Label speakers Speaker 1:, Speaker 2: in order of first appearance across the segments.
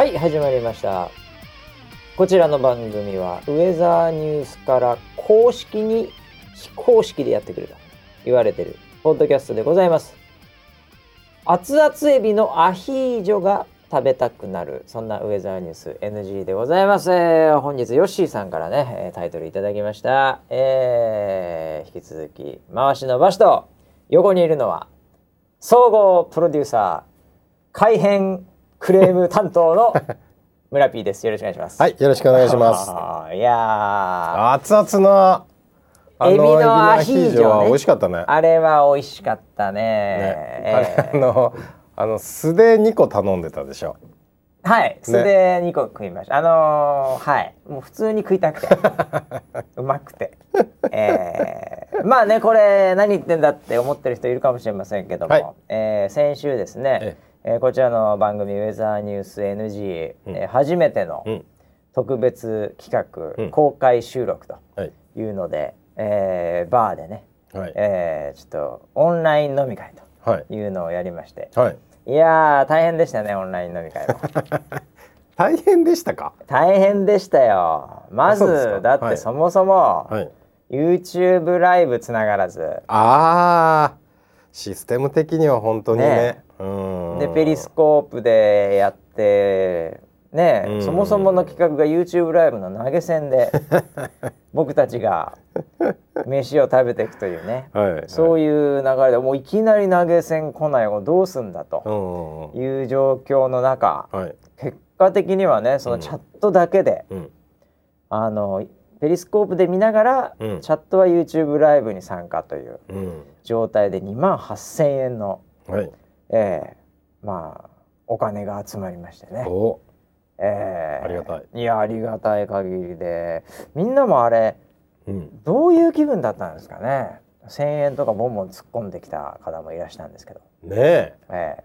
Speaker 1: はい始まりました。こちらの番組はウェザーニュースから公式に非公式でやってくると言われてるポッドキャストでございます。熱々エビのアヒージョが食べたくなるそんなウェザーニュース NG でございます、えー本日ヨッシーさんからねえタイトルいただきました、えー引き続き回しの場所。と横にいるのは総合プロデューサー改編クレーム担当の村 P です。よろしくお願いします。
Speaker 2: はい、よろしくお願いします。
Speaker 1: いや
Speaker 2: 熱々のあ
Speaker 1: エビのアヒージョね。
Speaker 2: は美味しかったね。
Speaker 1: ーあれは美味しかったね。
Speaker 2: ね。
Speaker 1: えー。
Speaker 2: あのあの素で2個頼んでたでしょ。
Speaker 1: はい、素で2個食いました。あのーはい、もう普通に食いたくて、うまくて。えー。まあね、これ何言ってんだって思ってる人いるかもしれませんけども、
Speaker 2: はい。
Speaker 1: えー先週ですね
Speaker 2: え、
Speaker 1: えーこちらの番組「ウェザーニュース NG、えー初めての
Speaker 2: うん。
Speaker 1: 特別企画、
Speaker 2: うん。
Speaker 1: 公開収録と
Speaker 2: はい。
Speaker 1: いうので、えーバーでね、
Speaker 2: はい。
Speaker 1: えーちょっとオンライン飲み会
Speaker 2: はい。
Speaker 1: というのをやりまして、
Speaker 2: はい。
Speaker 1: いやー大変でしたねオンライン飲み会も。
Speaker 2: 大変でしたか？
Speaker 1: 大変でしたよ。まずだってそもそも、
Speaker 2: はい。
Speaker 1: YouTube ライブつながらず。
Speaker 2: ああシステム的には本当にね。
Speaker 1: ね。
Speaker 2: うん。
Speaker 1: でペリスコープでやってね
Speaker 2: うん
Speaker 1: そもそもの企画が YouTube ライブの投げ銭で 僕たちが飯を食べていくというね
Speaker 2: はい。
Speaker 1: そういう流れでもういきなり投げ銭来ないをどうすんだという状況の中。結果的にはねそのチャットだけで、
Speaker 2: うん。
Speaker 1: あのペリスコープで見ながら、
Speaker 2: うん
Speaker 1: チャットは YouTube ライブに参加という
Speaker 2: うん。
Speaker 1: 状態で2万8,000円の、
Speaker 2: はい。
Speaker 1: えーまあお金が集まりましてね、
Speaker 2: お。
Speaker 1: えー
Speaker 2: ありがたい。
Speaker 1: いやありがたい限りでみんなもあれ
Speaker 2: うん。
Speaker 1: どういう気分だったんですかね。1,000円とかボンボン突っ込んできた方もいらしたんですけど、
Speaker 2: ねえ。
Speaker 1: え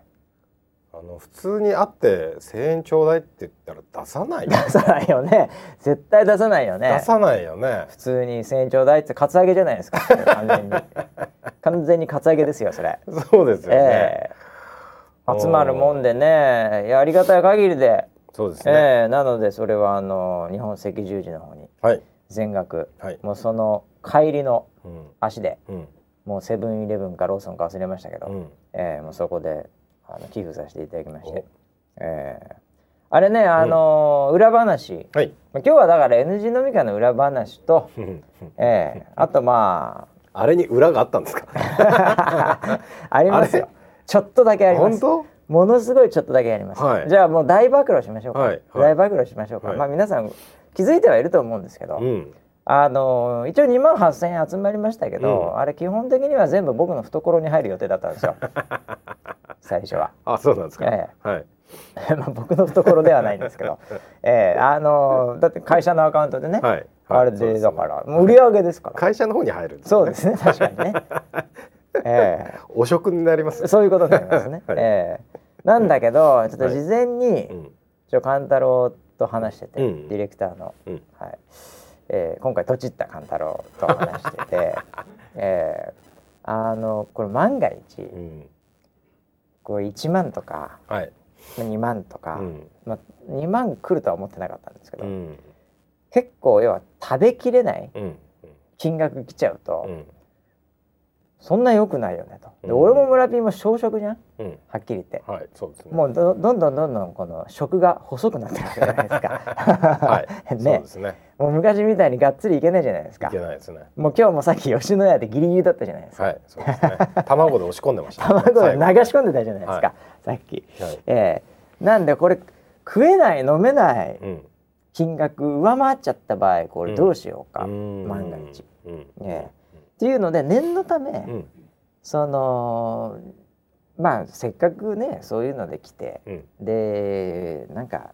Speaker 2: あの普通に会って1000円ちょうだいって言ったら出さない
Speaker 1: 出さないよね。絶対出さないよね。
Speaker 2: 出さないよね。
Speaker 1: 普通に1,000円ちょうだいってカツアゲじゃないですか。完全に。完全にカツアゲですよそれ。
Speaker 2: そうですよね、
Speaker 1: ええ集まるもんでねありがたい限りで、
Speaker 2: そうですね、
Speaker 1: ええなのでそれはあの日本赤十字の方に
Speaker 2: はい。
Speaker 1: 全額
Speaker 2: はい。
Speaker 1: もうその帰りの
Speaker 2: うん。
Speaker 1: 足で
Speaker 2: うん。
Speaker 1: もうセブンイレブンかローソンか忘れましたけど、
Speaker 2: うん。
Speaker 1: ええもうそこであの寄付させていただきまして
Speaker 2: お、
Speaker 1: ええ。あれねあの、裏話。
Speaker 2: はい。
Speaker 1: まあ今日はだから NG 飲み会の裏話と、
Speaker 2: うん
Speaker 1: ええあとま
Speaker 2: あれに裏があったんですか？
Speaker 1: あ ありますよちょっとだけあります。
Speaker 2: 本当？
Speaker 1: ものすごいちょっとだけやります、
Speaker 2: はい。
Speaker 1: じゃあもう大暴露しましょうか、
Speaker 2: はいはい。
Speaker 1: 大暴露しましょうか、
Speaker 2: はい。
Speaker 1: まあ皆さん気づいてはいると思うんですけど、
Speaker 2: うん。
Speaker 1: あの一応2万8,000円集まりましたけど、
Speaker 2: うん。
Speaker 1: あれ基本的には全部僕の懐に入る予定だったんですよ。最初は。
Speaker 2: あそうなんですか、
Speaker 1: え
Speaker 2: はい。
Speaker 1: まあ僕の懐ではないんですけど、ええあのだって会社のアカウントでね、
Speaker 2: はい。はい。
Speaker 1: あれ
Speaker 2: で
Speaker 1: だからもう売り上げですから、
Speaker 2: 会社の方に入るんです
Speaker 1: そうですね。確かにね。ええ。
Speaker 2: 汚職になります
Speaker 1: そういうことになりますね。
Speaker 2: はい。
Speaker 1: ええ。なんだけどちょっと事前に、
Speaker 2: うん。
Speaker 1: ちょ勘太郎と話してて、
Speaker 2: うん。
Speaker 1: ディレクターの、
Speaker 2: うん。
Speaker 1: はい。えー今回とちった勘太郎と話してて、えーあのこれ万が一
Speaker 2: うん。
Speaker 1: これ1万とか
Speaker 2: はい。
Speaker 1: まあ2万とか、
Speaker 2: うん。
Speaker 1: まあ、2万来るとは思ってなかったんですけど、
Speaker 2: うん。
Speaker 1: 結構要は食べきれない
Speaker 2: うん。
Speaker 1: 金額来ちゃうと、
Speaker 2: うん
Speaker 1: そんな良くないよねと。で
Speaker 2: うん。
Speaker 1: 俺も村ピーも小食じゃん？
Speaker 2: うん。
Speaker 1: はっきり言って。
Speaker 2: はいそうですね。
Speaker 1: もうどどんどんどんどんこの食が細くなってるじゃないですか。
Speaker 2: はい。そう
Speaker 1: ね
Speaker 2: ですね。
Speaker 1: もう昔みたいにがっつりいけないじゃないですか。
Speaker 2: いけ。ないですね。
Speaker 1: もう今日もさっき吉野家でギリギリだったじゃないですか。
Speaker 2: はいそうですね。卵で押し込んでましたね。
Speaker 1: 卵で流し込んでたじゃないですか、
Speaker 2: は
Speaker 1: さっき。
Speaker 2: はい。
Speaker 1: ええなんでこれ食えない飲めない
Speaker 2: うん。
Speaker 1: 金額上回っちゃった場合これどうしようか、
Speaker 2: うん。
Speaker 1: 万が一。
Speaker 2: うん。
Speaker 1: ええっていうので念のため、
Speaker 2: うん。
Speaker 1: そのまあせっかくねそういうので来て
Speaker 2: うん。
Speaker 1: でなんか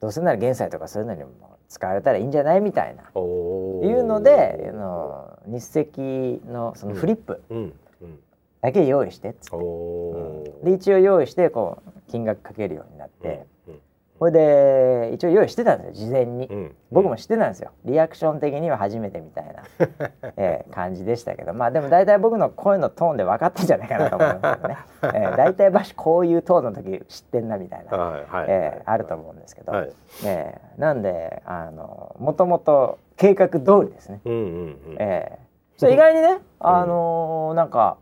Speaker 1: どうせなら減債とかそういうのにも使われたらいいんじゃないみたいな。いうのであの日赤のそのフリップ
Speaker 2: うん。うん。
Speaker 1: だけ用意してっつって、
Speaker 2: おー。
Speaker 1: で一応用意してこう金額かけるようになって、
Speaker 2: うんうん
Speaker 1: ほいで一応用意してたんですよ事前に、
Speaker 2: うん。
Speaker 1: 僕も知ってたんですよ。リアクション的には初めてみたいな、えー感じでしたけど。まあでも大体僕の声のトーンで分かってんじゃないかなと思いますけどね、えー、大体バシこういうトーンの時知ってんなみたいな、
Speaker 2: はいはい
Speaker 1: えーあると思うんですけど、
Speaker 2: はい。
Speaker 1: えーなんであのもともと計画通りですね、
Speaker 2: うんうんうん。
Speaker 1: えー、それ意外にね、あのーなんか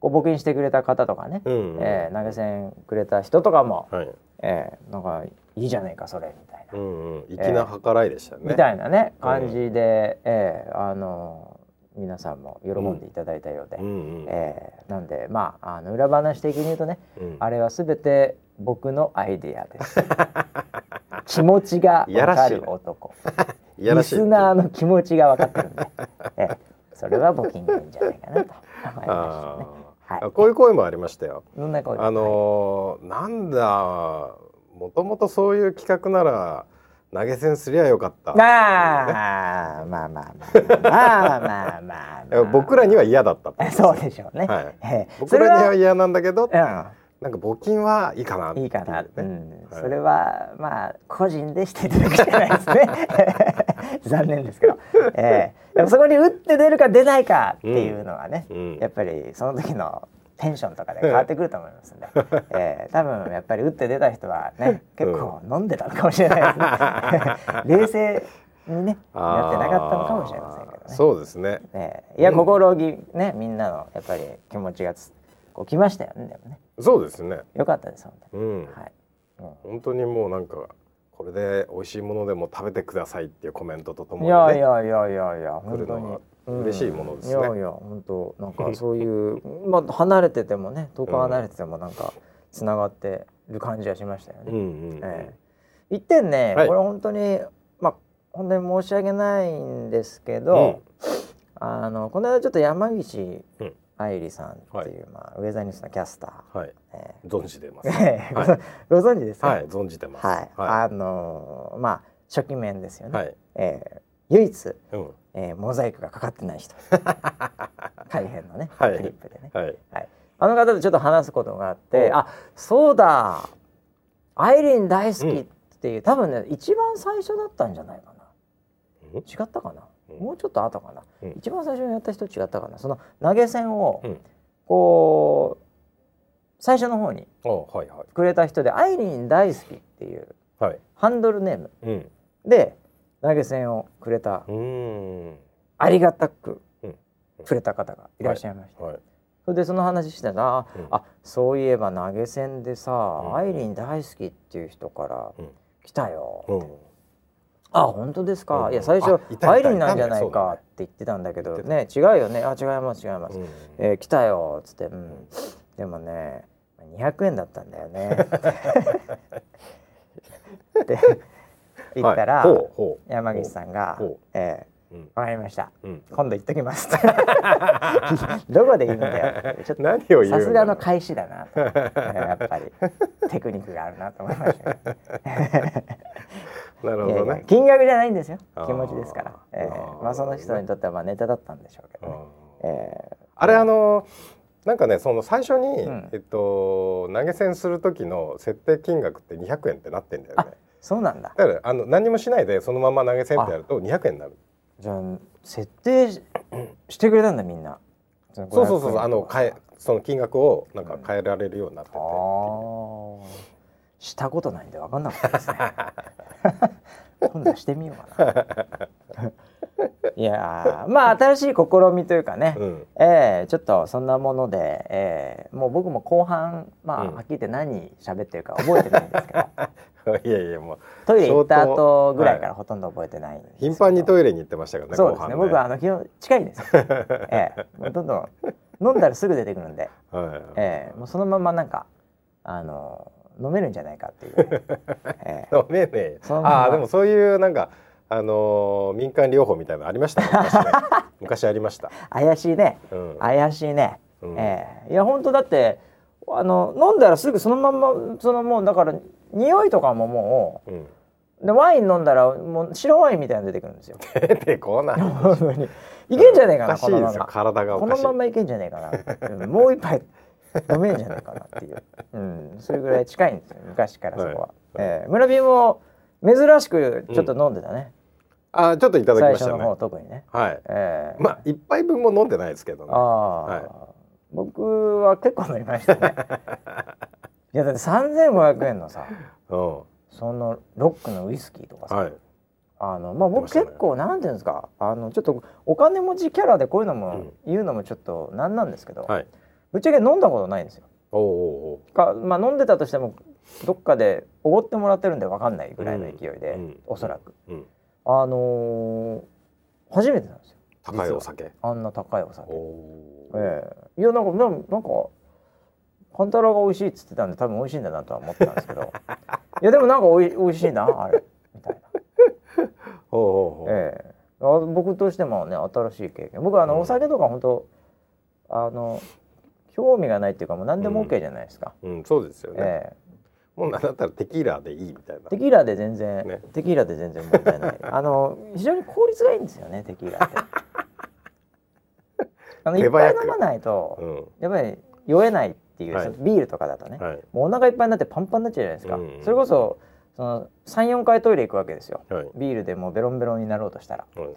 Speaker 1: こう募金してくれた方とかね、
Speaker 2: うんうん
Speaker 1: えー投げ銭くれた人とかも、
Speaker 2: はい。
Speaker 1: えーなんかいいじゃないかそれみたいな、
Speaker 2: うんうん。粋な計らいでしたね。
Speaker 1: みたいなね感じで、えーあのー皆さんも喜んでいただいたようで、
Speaker 2: うんうん。
Speaker 1: えーなんでまああの裏話的に言うとね
Speaker 2: うん。
Speaker 1: あれはすべて僕のアイデアです。気持ちがわかる男。リ
Speaker 2: い。やらしい。
Speaker 1: スナーの気持ちが分かってるんで、ええ。それは募金じゃないかなと思いま
Speaker 2: あ
Speaker 1: したね。
Speaker 2: ー。
Speaker 1: はい。
Speaker 2: こういう声もありましたよ。
Speaker 1: どんな声
Speaker 2: あのーなんだもともとそういう企画なら投げ銭すりゃよかった、
Speaker 1: まあ、まあまあまあまあまあまあ
Speaker 2: 僕らには嫌だったっ
Speaker 1: そうでしょうね、
Speaker 2: はい、僕らには嫌なんだけど、なんか募金はいいかな、
Speaker 1: ね、いいかな、うん、それはまあ個人でしていただくしかないですね。残念ですけど、えー、でもそこに打って出るか出ないかっていうのはね、
Speaker 2: うん、
Speaker 1: やっぱりその時のテンションとかで変わってくると思いますんで、えー、多分やっぱり打って出た人はね結構飲んでたのかもしれない。ですね冷静にねなってなかったのかもしれませんけどね。
Speaker 2: そうですね。
Speaker 1: えーいや心ぎねみんなのやっぱり気持ちがつこうきましたよねでもね。
Speaker 2: そうですね。
Speaker 1: よかったです本当
Speaker 2: うん。
Speaker 1: にはい。うん。
Speaker 2: 本当にもうなんかこれで美味しいものでも食べてくださいっていうコメントととも
Speaker 1: いやい
Speaker 2: にね
Speaker 1: やいやいやいや
Speaker 2: 来る
Speaker 1: 本当に
Speaker 2: 嬉しいものですね。
Speaker 1: うんいやいや本当なんかそういう まあ離れててもね遠く離れててもなんかつながってる感じはしましたよね。
Speaker 2: うんうんうん。
Speaker 1: ええ。一点ね、
Speaker 2: はい。
Speaker 1: これ本当にまあ本当に申し訳ないんですけど、あのこの間ちょっと山岸
Speaker 2: うん。
Speaker 1: 愛理さんっていう、まあウェザーニュースのキャスタ
Speaker 2: はい。
Speaker 1: ー、え。
Speaker 2: 存じてます。
Speaker 1: え
Speaker 2: はい。
Speaker 1: ごご存知ですか、
Speaker 2: はい存じてます。
Speaker 1: はい、
Speaker 2: は
Speaker 1: あのーまあ初期面ですよね、
Speaker 2: いはい。
Speaker 1: えー唯一、
Speaker 2: うん。
Speaker 1: えーモザイクがかかってない人。大変のね、
Speaker 2: はい。
Speaker 1: クリップでね、
Speaker 2: はい。
Speaker 1: はい、あの方とちょっと話すことがあって、
Speaker 2: お
Speaker 1: あそうだ。アイリン大好きっていう、多分ね一番最初だったんじゃないかな。
Speaker 2: うん？
Speaker 1: 違ったかな、
Speaker 2: うん。
Speaker 1: もうちょっと後かな、
Speaker 2: うん。
Speaker 1: 一番最初にやった人違ったかな？その投げ銭を、
Speaker 2: うん。
Speaker 1: こう最初の方にくれた人でアイリン大好きっていう
Speaker 2: はい。
Speaker 1: ハンドルネーム。
Speaker 2: うん。
Speaker 1: で投げ銭をくれたありがたく
Speaker 2: うん。
Speaker 1: くれた方がいらっしゃいました、
Speaker 2: はい。
Speaker 1: それでその話してたら、
Speaker 2: うん。
Speaker 1: あそういえば投げ銭でさ、
Speaker 2: ん。
Speaker 1: アイリン大好きっていう人から
Speaker 2: うん。
Speaker 1: 来たよ、
Speaker 2: うん。
Speaker 1: あ本当ですか、
Speaker 2: うん。
Speaker 1: いや最初アイリンなんじゃないかって言ってたんだけど
Speaker 2: 言って
Speaker 1: ね違うよね。あ違います違います、
Speaker 2: うん。
Speaker 1: えー来たよっつって、うん、でもね200円だったんだよね。って言ったら、山岸さんが
Speaker 2: ほう「
Speaker 1: え
Speaker 2: うん。
Speaker 1: ー、わかりました。
Speaker 2: うん。
Speaker 1: 今度言っときます」どこで言うんだよ。ちょっとさすがの返しだなと、えーやっぱり。テクニックがあるなと思いました
Speaker 2: なるほどね。
Speaker 1: 金額じゃないんですよ。気持ちですから、え
Speaker 2: あー。
Speaker 1: ーまあ、その人にとってはまあネタだったんでしょうけどね、
Speaker 2: うん。
Speaker 1: えー
Speaker 2: あれあのなんかねその最初に、
Speaker 1: うん。
Speaker 2: えっと投げ銭する時の設定金額って200円ってなってんだよね
Speaker 1: そうなんだ。
Speaker 2: だからあの何もしないでそのまま投げ銭ってやると200円になる。
Speaker 1: じゃあ設定ししてくれたんだみんな。そ
Speaker 2: そうそうそうそうあの
Speaker 1: え
Speaker 2: 変えその金額をなんか変えられるようになってて、
Speaker 1: あー。したことないんで分かんなかったですね。今度はしてみようかないやーまあ新しい試みというかね、
Speaker 2: うん。
Speaker 1: えーちょっとそんなもので、えーもう僕も後半まあ、
Speaker 2: うん。
Speaker 1: はっきり言って何喋ってるか覚えてないんですけど。
Speaker 2: いやいやもう
Speaker 1: トイレ行った後ぐらいからほとんど覚えてないんですけど
Speaker 2: 頻繁にトイレに行ってましたからね
Speaker 1: そうですね。
Speaker 2: 後半
Speaker 1: 僕はあの基本近いんですよ、ええもうどんどん飲んだらすぐ出てくるんで、
Speaker 2: はい
Speaker 1: ええもうそのままなんかあの飲めるんじゃないかっていう、ええ。
Speaker 2: 飲めねえ。ああでもそういうなんかあのー民間療法みたいなのありましたね 昔ありました、
Speaker 1: 怪しいね。
Speaker 2: うん。
Speaker 1: 怪しいね、
Speaker 2: うん。
Speaker 1: ええ。いや本当だってあの飲んだらすぐそのままそのもうだから匂いとかもも
Speaker 2: うん、
Speaker 1: うでワイン飲んだらもう白ワインみたいなの出てくるんですよ。
Speaker 2: 出てこない
Speaker 1: いけんじゃねえかな、このまま。
Speaker 2: 体が
Speaker 1: このままいけんじゃねえかな。うん。もう一杯飲めんじゃないかなっていう、うん、それぐらい近いんですよ昔からそこは、
Speaker 2: はい。
Speaker 1: えー村人も珍しくちょっと飲んでたね、
Speaker 2: あちょっといただきましたね。
Speaker 1: 特にね、
Speaker 2: はい。
Speaker 1: えー
Speaker 2: まあ一杯分も飲んでないですけどね。
Speaker 1: ああ、
Speaker 2: はい。
Speaker 1: 僕は結構飲みましたね。いやだって3500円のさ
Speaker 2: うん。
Speaker 1: そのロックのウイスキーとかさ、
Speaker 2: はい。
Speaker 1: あのまあ僕結構なんていうんですかあのちょっとお金持ちキャラでこういうのも
Speaker 2: うん。
Speaker 1: 言うのもちょっとなんなんですけど、
Speaker 2: はい。
Speaker 1: ぶっちゃけ飲んだことないんですよ。
Speaker 2: おうおう
Speaker 1: かまあ飲んでたとしてもどっかでおごってもらってるんでわかんないぐらいの勢いで、
Speaker 2: うん
Speaker 1: おそらく。
Speaker 2: うん、
Speaker 1: あのー初めてなんですよ。
Speaker 2: 高いお酒？
Speaker 1: あんな高いお酒。ええ。いやなんかなんなんかカンタラが美味しいっつってたんで多分美味しいんだなとは思ってたんですけど。いやでもなんかおい美味しいなあれ。みたいな。ええ。あ僕としてもね新しい経験。僕はあの、
Speaker 2: うん。
Speaker 1: お酒とか本当あの興味がないっていうかもう何でも OK じゃないですか、
Speaker 2: うんそうですよね、
Speaker 1: え
Speaker 2: もうなんだったらテキーラでいいみたいな。
Speaker 1: えテキーラで全然、
Speaker 2: ね。
Speaker 1: テキーラで全然問題ない。あの非常に効率がいいんですよねテキーラって。あのいっぱい飲まないと、
Speaker 2: うん。
Speaker 1: やっぱり酔えないっていう、
Speaker 2: はい。
Speaker 1: ビールとかだとね、
Speaker 2: はい。
Speaker 1: もうお腹いっぱいになってパンパンになっちゃうじゃないですか、
Speaker 2: うん
Speaker 1: それこそその34回トイレ行くわけですよ。
Speaker 2: はい。
Speaker 1: ビールでもうベロンベロンになろうとしたら。
Speaker 2: はい。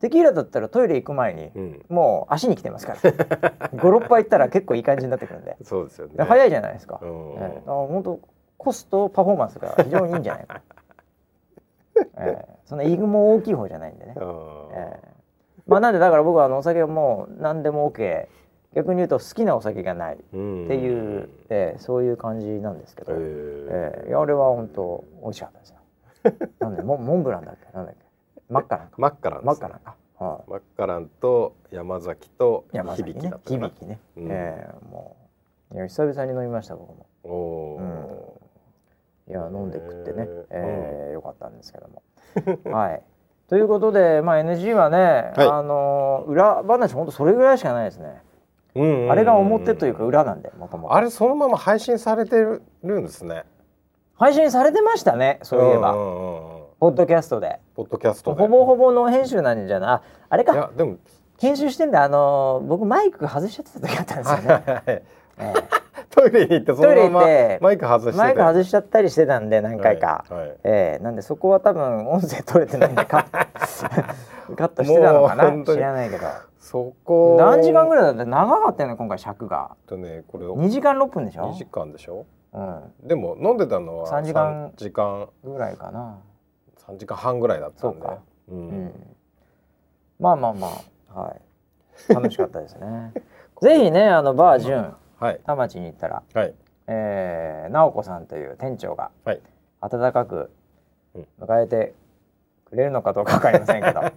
Speaker 1: テキーラだったらトイレ行く前に、
Speaker 2: うん。
Speaker 1: もう足に来てますから。56杯行ったら結構いい感じになってくるんで。
Speaker 2: そうですよね。
Speaker 1: で早いじゃないですか、
Speaker 2: うん。
Speaker 1: ええあ本当コストパフォーマンスが非常にいいんじゃないか、ええ。そんな言い分も大きい方じゃないんでね、
Speaker 2: あー
Speaker 1: ええ。まあなんでだから僕はあのお酒はもう何でも OK 逆に言うと好きなお酒がないっ
Speaker 2: うん
Speaker 1: ていう、ええそういう感じなんですけど、
Speaker 2: え。
Speaker 1: ええ。いやあれは本当美味しかったですよ。なんでモモンブランだっけ？なんだっけ？マッカランか。
Speaker 2: マッカラン
Speaker 1: マッカランか、は
Speaker 2: マッカランと山崎と響きだったかな。
Speaker 1: 響きね、
Speaker 2: うん。
Speaker 1: ええもういや久々に飲みました僕も。
Speaker 2: おお
Speaker 1: いや飲んで食ってね、
Speaker 2: へえ
Speaker 1: ええよかったんですけども。はい。ということでまあ NG はね、
Speaker 2: はい。
Speaker 1: あの裏話本当それぐらいしかないですね、
Speaker 2: ーうんうん。うん
Speaker 1: あれが表というか裏なんでもともと
Speaker 2: あれそのまま配信されてるんですね。
Speaker 1: 配信されてましたねそういえば、
Speaker 2: んうんうんうん。
Speaker 1: ポッドキャストで。
Speaker 2: ポッドキャストで。
Speaker 1: ほぼほぼの編集なんじゃない。ああれ
Speaker 2: い
Speaker 1: か
Speaker 2: やでも。
Speaker 1: 編集してんだ。あの僕マイク外しちゃってた時あったんですよね、ええ
Speaker 2: トイレに行ってそのままマイク外してて
Speaker 1: マイク外しちゃったりしてたんで何回か、
Speaker 2: はいはい。
Speaker 1: ええなんでそこは多分音声取れてないんでカッ カットしてたのかな？知らないけど。
Speaker 2: そこ。
Speaker 1: 何時間ぐ
Speaker 2: らい
Speaker 1: だって長かったよね今回尺が。
Speaker 2: とねこれ
Speaker 1: 2時間6分でしょ
Speaker 2: ？2時間でしょ？
Speaker 1: うん。
Speaker 2: でも飲んでたのは
Speaker 1: 3時間
Speaker 2: 3時間。
Speaker 1: ぐらいかな。
Speaker 2: 3時間半ぐらいだったんで。
Speaker 1: そうか。
Speaker 2: う
Speaker 1: うんん。まあまあまあ。はい。楽しかったですね。ぜひねあのバージュン
Speaker 2: はい。
Speaker 1: 田町に行ったら
Speaker 2: はい。
Speaker 1: えー、直子さんという店長が
Speaker 2: はい。
Speaker 1: 温かく
Speaker 2: うん。
Speaker 1: 迎えてくれるのかどうかわかりませんけど。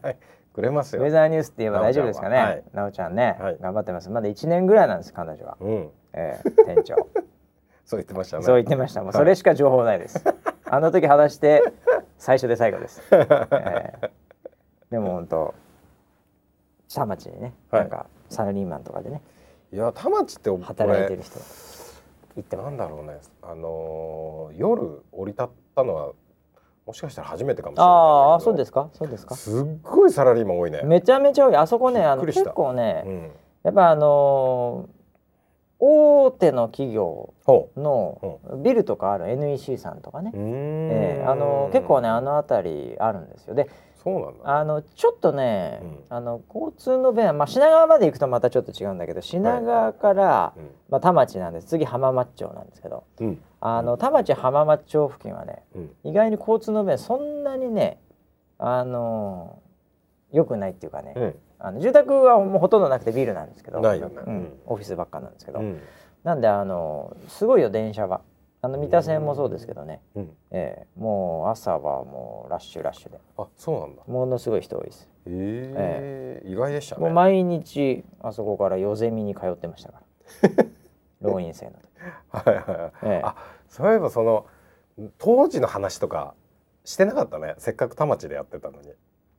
Speaker 2: くれますよ。
Speaker 1: ウェザーニュースって言えば大丈夫ですかね？
Speaker 2: な
Speaker 1: なおちゃんね、
Speaker 2: はい。
Speaker 1: 頑張ってます。まだ1年ぐらいなんです彼女は、
Speaker 2: うん。
Speaker 1: えー、店長。
Speaker 2: そう言ってましたね。
Speaker 1: そう言ってました。もう
Speaker 2: はい。
Speaker 1: それしか情報ないです、あの時話して最初で最後です、えー。でも本当下町にね、
Speaker 2: はい。
Speaker 1: なんかサラリーマンとかでね
Speaker 2: いや田町って
Speaker 1: 働いてる人行って
Speaker 2: なんだろうね。あのー夜降り立ったのはもしかしたら初めてかもしれない
Speaker 1: ああそうですか？そうですか？
Speaker 2: すっごいサラリーマン多いね。
Speaker 1: めちゃめちゃ多い。あそこねあの結構ね、
Speaker 2: うん。
Speaker 1: やっぱあのー大手の企業
Speaker 2: ほ
Speaker 1: のビルとかある NEC さんとかね。ええあの結構ねあの辺りあるんですよ。で
Speaker 2: そうなんだ。
Speaker 1: あのちょっとね、
Speaker 2: うん。
Speaker 1: あの交通の便は、まあ、品川まで行くとまたちょっと違うんだけど品川から、まあ、田町なんです。次浜松町なんですけど
Speaker 2: うん。うん
Speaker 1: あの田町浜松町付近はね
Speaker 2: うん。
Speaker 1: 意外に交通の便そんなにねあの良くないっていうかね、
Speaker 2: うん。
Speaker 1: あの住宅はもうほとんどなくてビルなんですけど
Speaker 2: ね。
Speaker 1: オフィスばっかなんですけど、
Speaker 2: うん。
Speaker 1: なんであのすごいよ電車はあの三田線もそうですけどね、
Speaker 2: うん。
Speaker 1: ええ。もう朝はもうラッシュラッシュで。
Speaker 2: あそうなんだ。
Speaker 1: ものすごい人多いです、
Speaker 2: え。え意外でしたね。
Speaker 1: もう毎日あそこから夜ゼミに通ってましたから。浪人生の時、
Speaker 2: はいはいはい。
Speaker 1: ええ。
Speaker 2: あそういえばその当時の話とかしてなかったね。せっかく田町でやってたのに、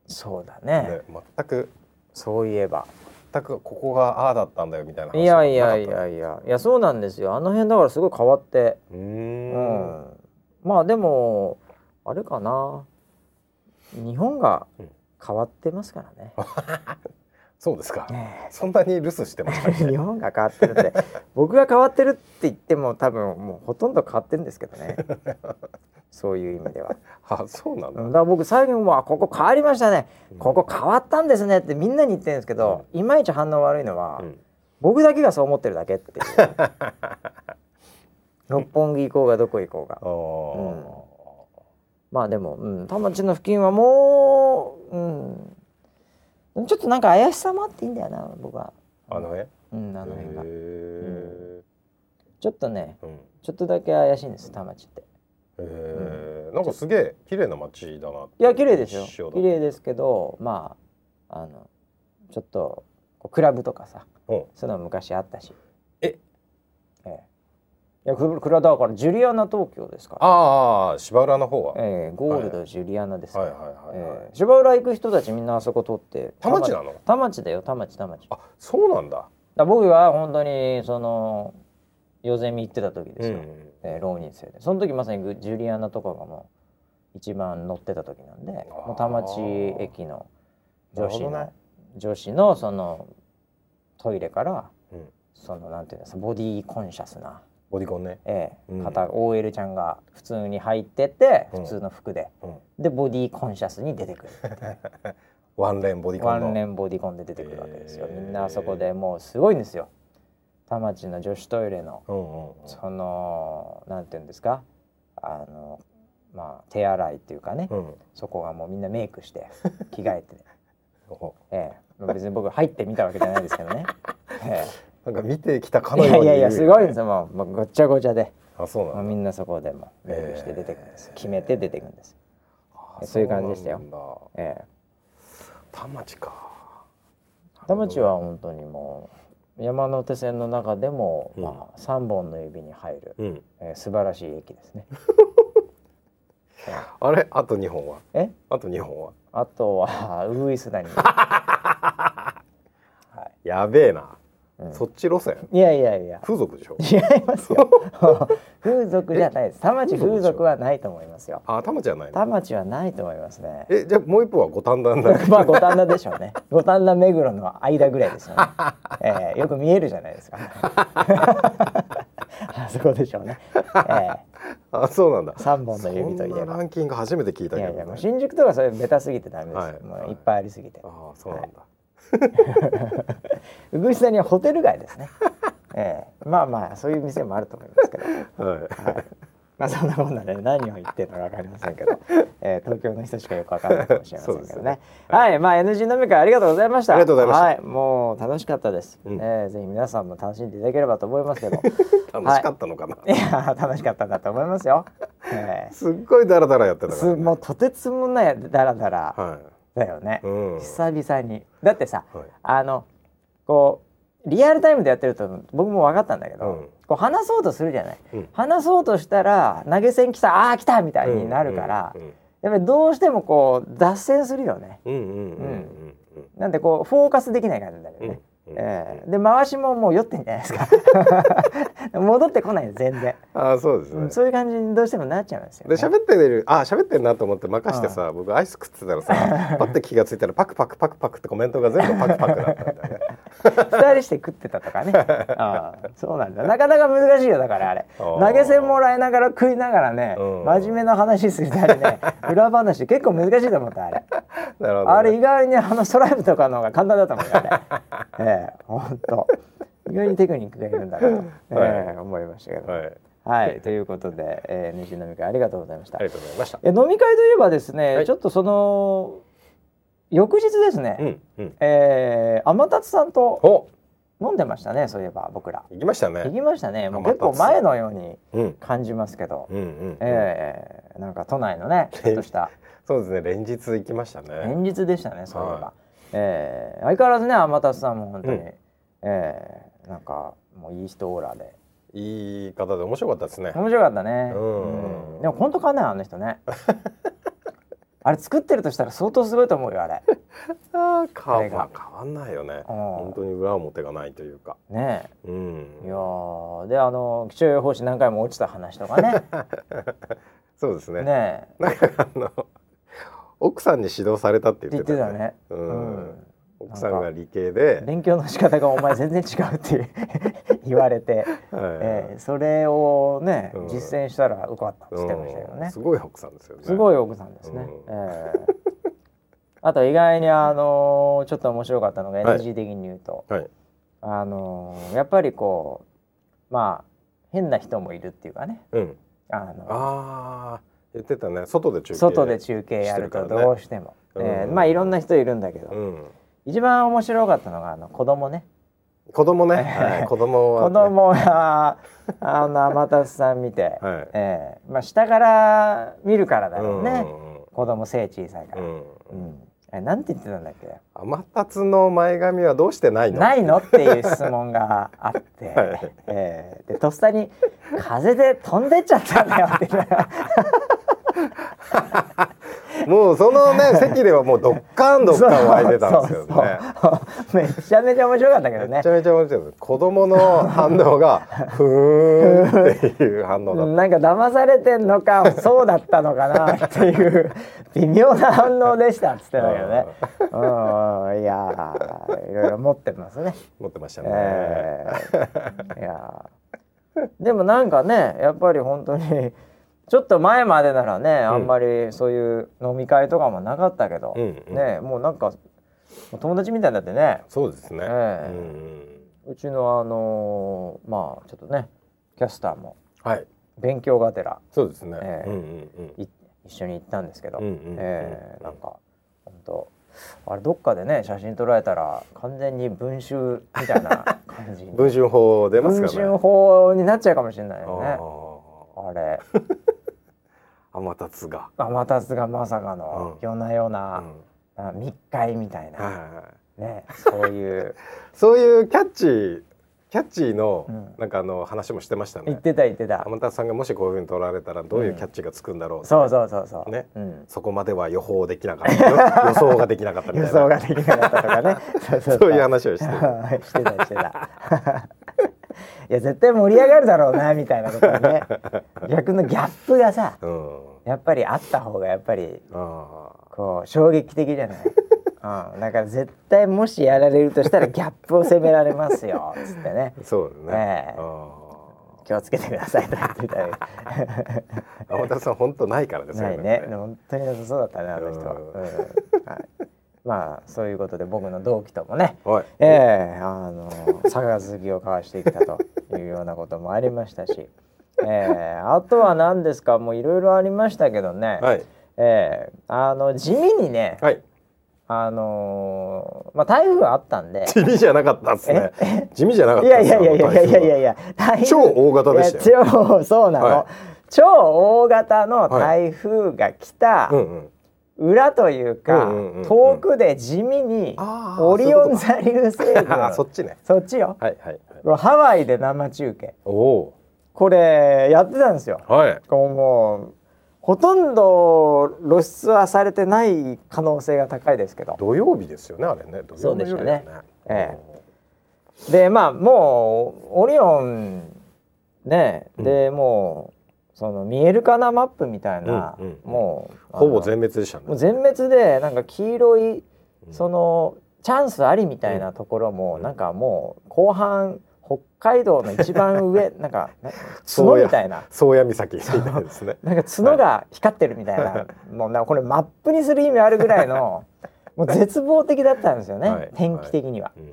Speaker 1: そうだね。
Speaker 2: ね、全く。
Speaker 1: そういえば
Speaker 2: 全くここがああだったんだよみたいな話
Speaker 1: いやいやいやいやいやそうなんですよ。あの辺だからすごい変わって。
Speaker 2: たう
Speaker 1: ん。ん。まあでもあれかな。日本が
Speaker 2: うん
Speaker 1: 変わってますからね、
Speaker 2: そうですか。
Speaker 1: ね
Speaker 2: そんなに留守してましたっけ
Speaker 1: 日本が変わってるって。僕が変わってるって言っても多分もうほとんど変わってるんですけどね。そういう意味では。
Speaker 2: あ、そうなんだ。
Speaker 1: だから僕最近はここ変わりましたね、ここ変わったんですねってみんなに言ってるんですけど、いまいち反応悪いのは、
Speaker 2: うん。
Speaker 1: 僕だけがそう思ってるだけっていう。六本木行こうがどこ行こうが。まあでも、うん、田町の付近はもう、うん、ちょっとなんか怪しさもあっていいんだよな僕は。
Speaker 2: あのね。
Speaker 1: うんあの辺が。
Speaker 2: へー。
Speaker 1: ちょっとね
Speaker 2: うん。
Speaker 1: ちょっとだけ怪しいんです田町って。
Speaker 2: へー。なんかすげえ綺麗な街だな。
Speaker 1: いや綺麗ですよ。綺麗ですけどまああのちょっとクラブとかさ
Speaker 2: うん。
Speaker 1: そういうの昔あったし。
Speaker 2: え
Speaker 1: ええいやククラだからジュリアナ東京ですから。
Speaker 2: ああ、芝浦の方は。
Speaker 1: ええゴールドジュリアナですから、
Speaker 2: はいはいはいはい。
Speaker 1: ええ芝浦行く人たちみんなあそこ通って
Speaker 2: 田町なの？
Speaker 1: 田町だよ田町田町。
Speaker 2: あ、そうなんだ。
Speaker 1: ら僕は本当にその夜ゼミ行ってた時ですよ、
Speaker 2: うん
Speaker 1: ええ浪人生で。その時まさにグジュリアナとかがもう一番乗ってた時なんでもう田町駅の女子の、
Speaker 2: ね。
Speaker 1: 女子のそのトイレから
Speaker 2: うん。
Speaker 1: そのなんていうんですかボディーコンシャスな、
Speaker 2: ボディコンね。
Speaker 1: ええ。
Speaker 2: うん。
Speaker 1: 方 OL ちゃんが普通に入ってって
Speaker 2: うん。
Speaker 1: 普通の服で、
Speaker 2: うん。
Speaker 1: でボディーコンシャスに出てくる
Speaker 2: ワンレンボディコンの。
Speaker 1: ワンレンボディコンで出てくるわけですよ、
Speaker 2: へえ。
Speaker 1: みんなあそこでもうすごいんですよ。田町の女子トイレの
Speaker 2: うんうんうん。
Speaker 1: そのなんていうんですか？あのまあ手洗いっていうかね、
Speaker 2: うん。
Speaker 1: そこがもうみんなメイクして着替えて、
Speaker 2: お。
Speaker 1: ええ、別に僕入ってみたわけじゃないですけどね、え
Speaker 2: なんか見てきたか
Speaker 1: え、
Speaker 2: のように
Speaker 1: いやいやすごいんですよもうもうごっちゃごちゃで、
Speaker 2: あ、そうなんだ。
Speaker 1: もうみんなそこでもメイクして出てくるんです、
Speaker 2: ええ
Speaker 1: 決めて出てくるんです、
Speaker 2: あ
Speaker 1: そういう感じでしたよええ、
Speaker 2: 田町か。
Speaker 1: 田町は本当にもう山手線の中でも、
Speaker 2: うん
Speaker 1: まあ、3本の指に入る、
Speaker 2: うん。
Speaker 1: えー素晴らしい駅ですね。え
Speaker 2: あれ、あと二本は？
Speaker 1: え？
Speaker 2: あと二本は？
Speaker 1: あとはウグイス谷。は
Speaker 2: やべえな。そっち路線？
Speaker 1: いやいやいや
Speaker 2: 風俗でしょ？
Speaker 1: 違いますよ。風俗じゃないです。田町風俗はないと思いますよ。
Speaker 2: あ、田町じゃないの？
Speaker 1: 田町はないと思いますね。
Speaker 2: え、じゃあもう一本は五反田だ。
Speaker 1: まあ五反田でしょうね。五反田目黒の間ぐらいですよね。えー、よく見えるじゃないですか。あそこでしょうね。え
Speaker 2: あ、そうなんだ。
Speaker 1: ー、三本の指とい
Speaker 2: そんな
Speaker 1: えば。
Speaker 2: ランキング初めて聞いたけどね。
Speaker 1: いやいやもう新宿とかそれベタすぎてダメですよ。
Speaker 2: はい
Speaker 1: もういっぱいありすぎて。
Speaker 2: ああ、そうなんだ。
Speaker 1: うぐいす谷はホテル街ですね。ええまあまあそういう店もあると思いますけど。
Speaker 2: はい。
Speaker 1: まあそんなこんなで何を言ってるのかわかりませんけど、えー、東京の人しかよくわからないかもしれませんけどね
Speaker 2: そうですね。
Speaker 1: はい、まあ NG 飲み会ありがとうございました。
Speaker 2: ありがとうございました
Speaker 1: はい、もう楽しかったです。
Speaker 2: うん
Speaker 1: えーぜひ皆さんも楽しんでいただければと思いますけど。
Speaker 2: 楽しかったのかな。
Speaker 1: いや楽しかったんだと思いますよ。え
Speaker 2: すっごいダラダラやって
Speaker 1: ー
Speaker 2: たからね。
Speaker 1: すもうとてつもないダラダラ
Speaker 2: は
Speaker 1: だよね。
Speaker 2: い。うん。
Speaker 1: 久々に。だってさ、
Speaker 2: はい。
Speaker 1: あのこうリアルタイムでやってると僕も分かったんだけど、
Speaker 2: うん。
Speaker 1: こう話そうとするじゃない、
Speaker 2: うん。
Speaker 1: 話そうとしたら投げ銭来たあー来たみたいになるから、
Speaker 2: うん
Speaker 1: やっぱりどうしてもこう脱線するよね。なんでこうフォーカスできない感じだよね、ええ。で回しももう酔ってんじゃないですか。戻ってこないよ全然、
Speaker 2: ああそうですね。
Speaker 1: うん。そういう感じにどうしてもなっちゃうんですよ、
Speaker 2: で
Speaker 1: ね、
Speaker 2: 喋ってるあ喋ってるなと思って任してさ僕アイス食ってたらさ パッて気がついたらパクパクパクパクってコメントが全部パクパクだったみたいな。
Speaker 1: 二人して食ってたとかね。ああそうなんだ。なかなか難しいよだからあれ。投げ銭もらいながら食いながらね、
Speaker 2: うん。
Speaker 1: 真面目な話するたりね裏話結構難しいと思ったあれ。
Speaker 2: なるほどね。
Speaker 1: あれ意外にあのストライプとかの方が簡単だったもんねあれええほんと意外にテクニックがいるんだな。と、ええ思いましたけど。
Speaker 2: はい。
Speaker 1: はい、ということで、えー、西飲み会ありがとうございました。
Speaker 2: ありがとうございました。
Speaker 1: え飲み会といえばですね、
Speaker 2: はい。
Speaker 1: ちょっとその翌日ですね、
Speaker 2: うんうん。
Speaker 1: えー、天達さんと
Speaker 2: お。
Speaker 1: 飲んでましたねそういえば僕ら。
Speaker 2: 行きました
Speaker 1: 行
Speaker 2: ね。
Speaker 1: きましたね。もう結構前のように
Speaker 2: うん。
Speaker 1: 感じますけど、
Speaker 2: うんうん。
Speaker 1: えー、なんか都内のねちょっとした。
Speaker 2: そうですね連日行きましたね。
Speaker 1: 連日でしたねそういえば、
Speaker 2: は
Speaker 1: えー相変わらずね天達さんも本当に、
Speaker 2: うん。
Speaker 1: えーなんかもういい人オーラで。
Speaker 2: いい方で面白かったですね。
Speaker 1: 面白かったね、
Speaker 2: うん。
Speaker 1: でも本当かねあの人ね。あれ作ってるとしたら相当すごいと思うよあれ。
Speaker 2: ああ変わ変わんないよね。
Speaker 1: うん。
Speaker 2: 本当に裏表がないというか。
Speaker 1: ね。
Speaker 2: うん。
Speaker 1: えいや。ー。であの気象予報士何回も落ちた話とかね。
Speaker 2: そうですね。
Speaker 1: ねえ。
Speaker 2: なんかあの奥さんに指導されたって言ってたよね。
Speaker 1: ね、
Speaker 2: う
Speaker 1: うん。ん
Speaker 2: 奥さんが理系で、
Speaker 1: 勉強の仕方がお前全然違うって 言われて、
Speaker 2: はい。
Speaker 1: えーそれをね、
Speaker 2: うん。
Speaker 1: 実践したら受かったって言ってましたけどね。
Speaker 2: うん。すごい奥さんですよね。
Speaker 1: すごい奥さんですね、
Speaker 2: うん。
Speaker 1: えー あと意外にあのーちょっと面白かったのが
Speaker 2: はい。
Speaker 1: NG 的に言うと、
Speaker 2: はい。
Speaker 1: あのーやっぱりこうまあ変な人もいるっていうかね。
Speaker 2: うん。
Speaker 1: あの
Speaker 2: ああ言ってたね。外で中継。
Speaker 1: 外で中継やるとどうしても、
Speaker 2: うん。
Speaker 1: えーまあいろんな人いるんだけど、
Speaker 2: うん。
Speaker 1: 一番面白かったのがあの子供ね。
Speaker 2: 子供ね？はい、子供は、
Speaker 1: 子供があの天達さん見て、
Speaker 2: はい。
Speaker 1: えーまあ下から見るからだろうね、
Speaker 2: うん
Speaker 1: 子供背小さいから、
Speaker 2: う
Speaker 1: うん。
Speaker 2: ん。
Speaker 1: えなんて言ってたんだっけ？
Speaker 2: 天達の前髪はどうしてないの？
Speaker 1: ないの？っていう質問があって、
Speaker 2: はい。
Speaker 1: えーでとっさに「風で飛んでっちゃったんだよ」って
Speaker 2: もうそのね 席ではもうどっかんどっかん湧いてたんですよね。
Speaker 1: めちゃめちゃ面白かったけどね
Speaker 2: めちゃめちゃ面白いです。子供の反応がふーんっていう反応だっ
Speaker 1: なんか騙されてんのかそうだったのかなっていう微妙な反応でしたっつってたけどね。うんいやーいろいろ持ってますね。
Speaker 2: た。持ってましたね。
Speaker 1: えーいやーでもなんかねやっぱり本当にちょっと前までならね、あんまりそういう飲み会とかもなかったけど、
Speaker 2: うんうん
Speaker 1: ねもうなんか友達みたいになってね
Speaker 2: そうですね。
Speaker 1: ええ
Speaker 2: うん
Speaker 1: うちのあのーまあちょっとねキャスターも
Speaker 2: はい。
Speaker 1: 勉強がてら
Speaker 2: そうですね。
Speaker 1: ええ
Speaker 2: うんうんうん。
Speaker 1: い一緒に行ったんですけど、
Speaker 2: うんうんうん
Speaker 1: えーなんか本当あれどっかでね写真撮られたら完全に文集みたいな 感じに
Speaker 2: 文春法出ますかね。
Speaker 1: 文春法になっちゃうかもしれないよね
Speaker 2: あ
Speaker 1: あれ
Speaker 2: あ。天達が。
Speaker 1: 天達がまさかの
Speaker 2: うん。
Speaker 1: 夜な夜
Speaker 2: う
Speaker 1: な、
Speaker 2: ん
Speaker 1: あ密会みたいな、
Speaker 2: はいはいはい。
Speaker 1: ねそういう。
Speaker 2: そういうキャッチーキャッチーの
Speaker 1: うん。
Speaker 2: なんかあの話もしてましたね。
Speaker 1: 言ってた言ってた。
Speaker 2: 天達さんがもしこういうふうに取られたらどういうキャッチがつくんだろうって。
Speaker 1: そうそうそうそう。
Speaker 2: ね。
Speaker 1: うん、
Speaker 2: そこまでは予報できなかった。よ 予想ができなかったみたいな。
Speaker 1: 予想ができなかったとかね。そう
Speaker 2: いう話をしてる
Speaker 1: してたしてたいや絶対盛り上がるだろうな みたいなことね。逆のギャップがさ
Speaker 2: うん。
Speaker 1: やっぱりあった方がやっぱり
Speaker 2: あ
Speaker 1: こう衝撃的じゃない、うん、だから絶対もしやられるとしたらギャップを責められますよつってね。
Speaker 2: あそうだね。
Speaker 1: ええ。
Speaker 2: あ
Speaker 1: 気をつけてくださいと言ってたり。
Speaker 2: あ天達さん本当ないからです
Speaker 1: ないね。本当になさそうだったねあの人。は、
Speaker 2: うん。
Speaker 1: うん。はい、まあそういうことで僕の同期ともね
Speaker 2: はい。
Speaker 1: ええあの杯を交わしてきたというようなこともありましたし、ええあとは何ですかもういろいろありましたけどね、
Speaker 2: はい。
Speaker 1: ええあの地味にね、
Speaker 2: はい。
Speaker 1: あのまあ台風あったんで
Speaker 2: 地味じゃなかったですね。地味じゃなかった
Speaker 1: いやいやいやいやいやいやいや
Speaker 2: 超大型でしたよ。
Speaker 1: 超そうなの、
Speaker 2: はい
Speaker 1: 超大型の台風が来た、
Speaker 2: うんうん
Speaker 1: 裏というか、
Speaker 2: うんうんうんうん。
Speaker 1: 遠くで地味にオリオン座流星群。
Speaker 2: あ そっちね。
Speaker 1: そっちよ。
Speaker 2: はいはいはい。
Speaker 1: ハワイで生中継。
Speaker 2: おお。
Speaker 1: これやってたんですよ。
Speaker 2: はい。
Speaker 1: こうもうほとんど露出はされてない可能性が高いですけど。
Speaker 2: 土曜日ですよねあれね。土曜の夜ですね。
Speaker 1: えでまあもうオリオンねで、もうその見えるかなマップみたいな、
Speaker 2: うんうん
Speaker 1: もう
Speaker 2: ほぼ全滅でしたね
Speaker 1: もう全滅でなんか黄色い
Speaker 2: うん
Speaker 1: そのチャンスありみたいなところも、
Speaker 2: うん
Speaker 1: なんかもう後半北海道の一番上なんかな角みたいな
Speaker 2: 宗谷岬みたいですね
Speaker 1: なんか角が光ってるみたいな、もうなこれマップにする意味あるぐらいのもう絶望的だったんですよね、
Speaker 2: はい
Speaker 1: 天気的には。
Speaker 2: うん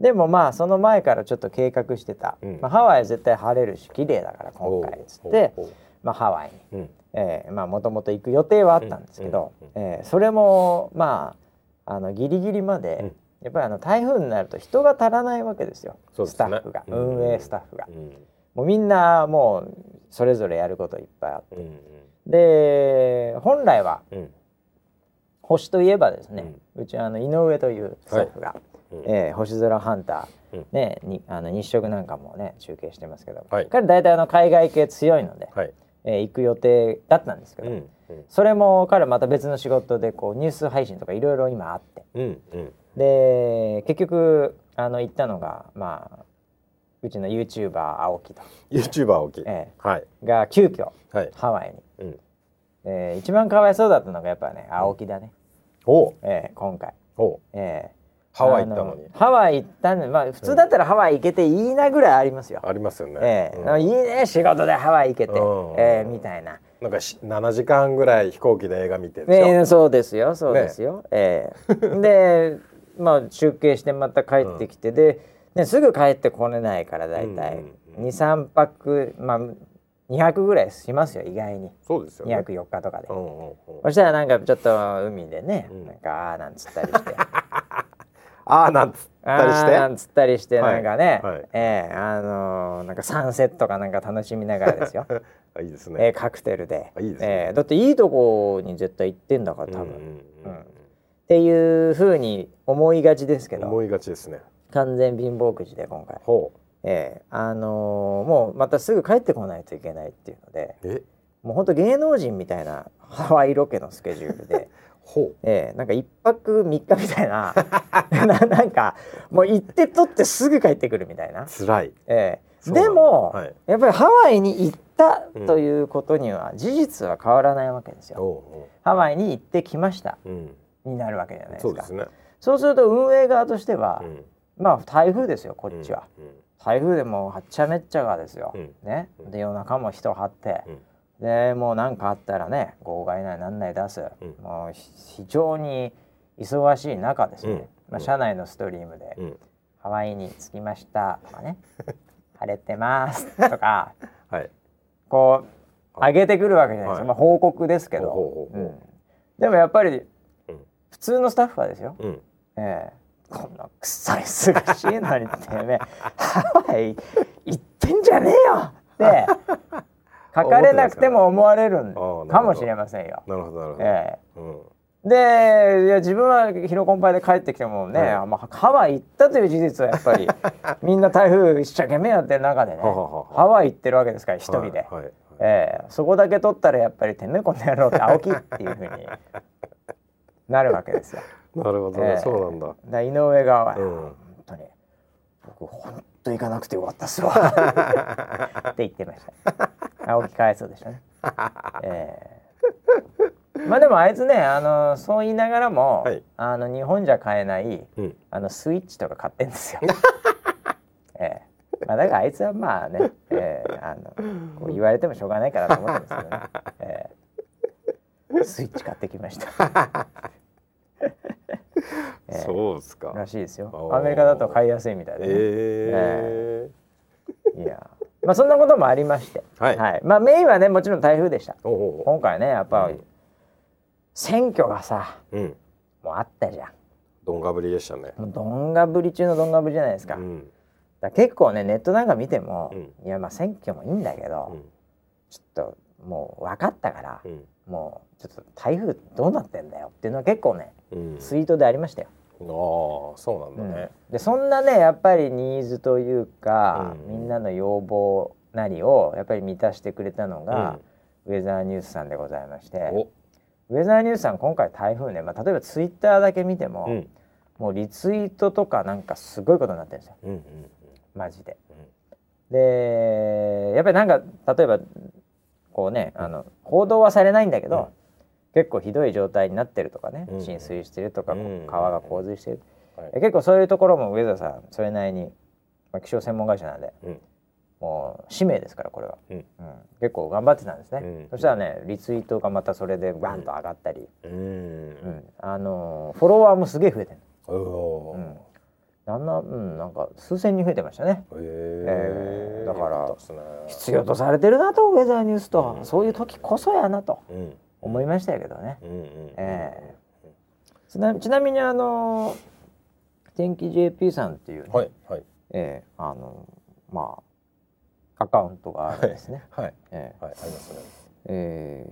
Speaker 1: でもまあその前からちょっと計画してた、
Speaker 2: うん
Speaker 1: まあ、ハワイは絶対晴れるし綺麗だから今回っつって、
Speaker 2: おうおう
Speaker 1: まあ、ハワイに。えーまあもともと行く予定はあったんですけど、
Speaker 2: うん
Speaker 1: えーそれもまああのギリギリまで、
Speaker 2: うん。
Speaker 1: やっぱりあの台風になると人が足らないわけですよ。
Speaker 2: ね。
Speaker 1: スタッフが、
Speaker 2: うん
Speaker 1: 運営スタッフが、
Speaker 2: うん。
Speaker 1: もうみんなもうそれぞれやることいっぱいあって。
Speaker 2: うん
Speaker 1: で本来は
Speaker 2: うん。
Speaker 1: 星といえばですね、うちあの井上というスタッフが、
Speaker 2: うん。
Speaker 1: えー星空ハンター、
Speaker 2: うん。
Speaker 1: ねにあの日食なんかもね中継してますけど、
Speaker 2: はい。
Speaker 1: 彼大体あの海外系強いので、
Speaker 2: はい
Speaker 1: えー行く予定だったんですけど、
Speaker 2: うんうん。
Speaker 1: それも彼また別の仕事でこうニュース配信とかいろいろ今あって。
Speaker 2: うんうん。
Speaker 1: で結局あの行ったのがまあうちの YouTuber 青木と、
Speaker 2: YouTuber 青木。
Speaker 1: え
Speaker 2: はい。
Speaker 1: えが急遽
Speaker 2: はい。
Speaker 1: ハワイに、
Speaker 2: うん。
Speaker 1: えー一番かわいそうだったのがやっぱね青木だね、
Speaker 2: おう。
Speaker 1: ええ今回、
Speaker 2: お
Speaker 1: え
Speaker 2: ハワイ行ったのに。
Speaker 1: ハワイ行ったのまあ普通だったらハワイ行けていいなぐらいありますよ、
Speaker 2: ありますよね。
Speaker 1: ええ。
Speaker 2: うん。
Speaker 1: いいね仕事でハワイ行けて、
Speaker 2: うん。
Speaker 1: ええみたいな、
Speaker 2: なんかし7時間ぐらい飛行機で映画見てるでしょ。
Speaker 1: ええそうですよそうですよ、ええ。でまあ集計してまた帰ってきて、で、ね、すぐ帰ってこれないから大体。
Speaker 2: うんうんうん。
Speaker 1: 23泊まあ200ぐらいしますよ意外に。
Speaker 2: そうですよね。
Speaker 1: 204日とかで、
Speaker 2: うんうんうん。
Speaker 1: そしたらなんかちょっと海でね、
Speaker 2: うん。
Speaker 1: なんかあーなんつったりして
Speaker 2: ああなんつったりし
Speaker 1: あーなん
Speaker 2: て。
Speaker 1: つったりして
Speaker 2: はい
Speaker 1: なんかね、
Speaker 2: はい
Speaker 1: ええあのーなんかサンセットかなんか楽しみながらですよ、
Speaker 2: あいいです
Speaker 1: え
Speaker 2: ね。
Speaker 1: えカクテルで
Speaker 2: あいいですね
Speaker 1: ええだっていいとこに絶対行ってんだから多分、
Speaker 2: うんうんうん
Speaker 1: っていうふうに思いがちですけど
Speaker 2: 思いがちですね。
Speaker 1: 完全貧乏くじで今回、
Speaker 2: ほ
Speaker 1: ええあのーもうまたすぐ帰ってこないといけないっていうので。もうほんと芸能人みたいなハワイロケのスケジュールで。
Speaker 2: ほ
Speaker 1: ええなんか一泊三日みたいな ななんかもう行って取ってすぐ帰ってくるみたいな
Speaker 2: う。、辛い。
Speaker 1: ええ
Speaker 2: そうなんだ
Speaker 1: でも、
Speaker 2: はい
Speaker 1: やっぱりハワイに行ったということには事実は変わらないわけですよ。
Speaker 2: おうお
Speaker 1: ハワイに行ってきました
Speaker 2: う。うん。
Speaker 1: になるわけじゃないですか。
Speaker 2: そうですね。
Speaker 1: そうすると運営側としては、
Speaker 2: うん。
Speaker 1: まあ台風ですよこっちは。
Speaker 2: うん。
Speaker 1: 台風でもうはっちゃめっちゃがですよ。
Speaker 2: うん
Speaker 1: ね。
Speaker 2: うん
Speaker 1: で夜中も人張って。
Speaker 2: うん
Speaker 1: でもう何かあったらね号外内何内出す、
Speaker 2: うん。
Speaker 1: もうひ非常に忙しい中ですね、
Speaker 2: うん。
Speaker 1: まあ、
Speaker 2: うん。
Speaker 1: 社内のストリームで
Speaker 2: うん。
Speaker 1: 「ハワイに着きました」とかね「晴れてます」とか。
Speaker 2: はい。
Speaker 1: こう上げてくるわけじゃないですか、
Speaker 2: はい。
Speaker 1: まあ、報告ですけど、でもやっぱり
Speaker 2: うん。
Speaker 1: 普通のスタッフはですよ、
Speaker 2: うん。
Speaker 1: ええ。こんなくっさい忙しいのにてめえハワイ行ってんじゃねえよって書かれなくても思われるんかもしれませんよ。
Speaker 2: なるほどなるほど。
Speaker 1: え
Speaker 2: うん。
Speaker 1: えでいや自分はヒロコンパイで帰ってきてもね、
Speaker 2: はい
Speaker 1: まあ、ハワイ行ったという事実はやっぱり みんな台風一生懸命やってる中でねハワイ行ってるわけですから一人で、
Speaker 2: はい。はい
Speaker 1: ええそこだけ取ったらやっぱりてめえこの野郎って青木っていうふうになるわけですよ。
Speaker 2: なるほどね。
Speaker 1: ええ
Speaker 2: そうなんだ。
Speaker 1: だ井上側は、
Speaker 2: うん
Speaker 1: 本当に僕本当行かなくてよかったっすわって言ってました。青木かわいそうでしたね。ええまあでもあいつねあのそう言いながらも、
Speaker 2: はい
Speaker 1: あの日本じゃ買えない
Speaker 2: うん。
Speaker 1: あのスイッチとか買ってんですよ。ええまあだからあいつはまあね、ええあのこう言われてもしょうがないかなと思ってですけどね。ええスイッチ買ってきました。ええ
Speaker 2: そうですか。
Speaker 1: らしいですよアメリカだと買いやすいみたいで、ね
Speaker 2: ええ。
Speaker 1: いや、まあそんなこともありまして、
Speaker 2: はい
Speaker 1: まあメインはねもちろん台風でした。今回ねやっぱり、
Speaker 2: うん
Speaker 1: 選挙がさ
Speaker 2: うん。
Speaker 1: もうあったじゃん。
Speaker 2: どんがぶりでしたね。
Speaker 1: どんがぶり中のどんがぶりじゃないですか。
Speaker 2: うん。
Speaker 1: ら結構ねネットなんか見ても、
Speaker 2: うん
Speaker 1: いやまあ選挙もいいんだけど、
Speaker 2: うん
Speaker 1: ちょっともう分かったから、
Speaker 2: うん。
Speaker 1: もうちょっと台風どうなってんだよっていうのは結構ね
Speaker 2: うん。
Speaker 1: ツイートでありましたよ。
Speaker 2: ああ、そうなんだね。
Speaker 1: でそんなねやっぱりニーズというか、
Speaker 2: うん
Speaker 1: みんなの要望なりをやっぱり満たしてくれたのが、ウェザーニュースさんでございまして
Speaker 2: お。
Speaker 1: ウェザーニュースさん今回台風ね、まあ、例えばツイッターだけ見ても、
Speaker 2: うん。
Speaker 1: もうリツイートとかなんかすごいことになってるんですよ
Speaker 2: うん。うん。
Speaker 1: マジで。
Speaker 2: うん
Speaker 1: でやっぱりなんか例えばこうねあの報道はされないんだけど、
Speaker 2: うん。
Speaker 1: 結構ひどい状態になってるとかね、
Speaker 2: うん。
Speaker 1: 浸水してるとか、
Speaker 2: うん。
Speaker 1: 川が洪水してる、
Speaker 2: はい。
Speaker 1: 結構そういうところもウェザーさんそれなりに、まあ、気象専門会社なんで
Speaker 2: うん。
Speaker 1: もう使命ですからこれは、
Speaker 2: うん。
Speaker 1: うん。結構頑張ってたんですね、
Speaker 2: うん。
Speaker 1: そしたらねリツイートがまたそれでバンと上がったり、
Speaker 2: う。
Speaker 1: うん。ん。あのーフォロワーもすげえ増えてる、なんなうんなんか数千人増えてましたね
Speaker 2: ー。ええ。
Speaker 1: えーだから必要とされてるなとウェザーニュースと、
Speaker 2: うん
Speaker 1: そういう時こそやなと
Speaker 2: うん。
Speaker 1: 思いましたけどね、
Speaker 2: うんうん。
Speaker 1: えちなちなみにあの天気 JP さんっていうね、
Speaker 2: はいはい
Speaker 1: えーあのまあアカウントがあるんですね。
Speaker 2: はい
Speaker 1: えー
Speaker 2: はいありますね。
Speaker 1: え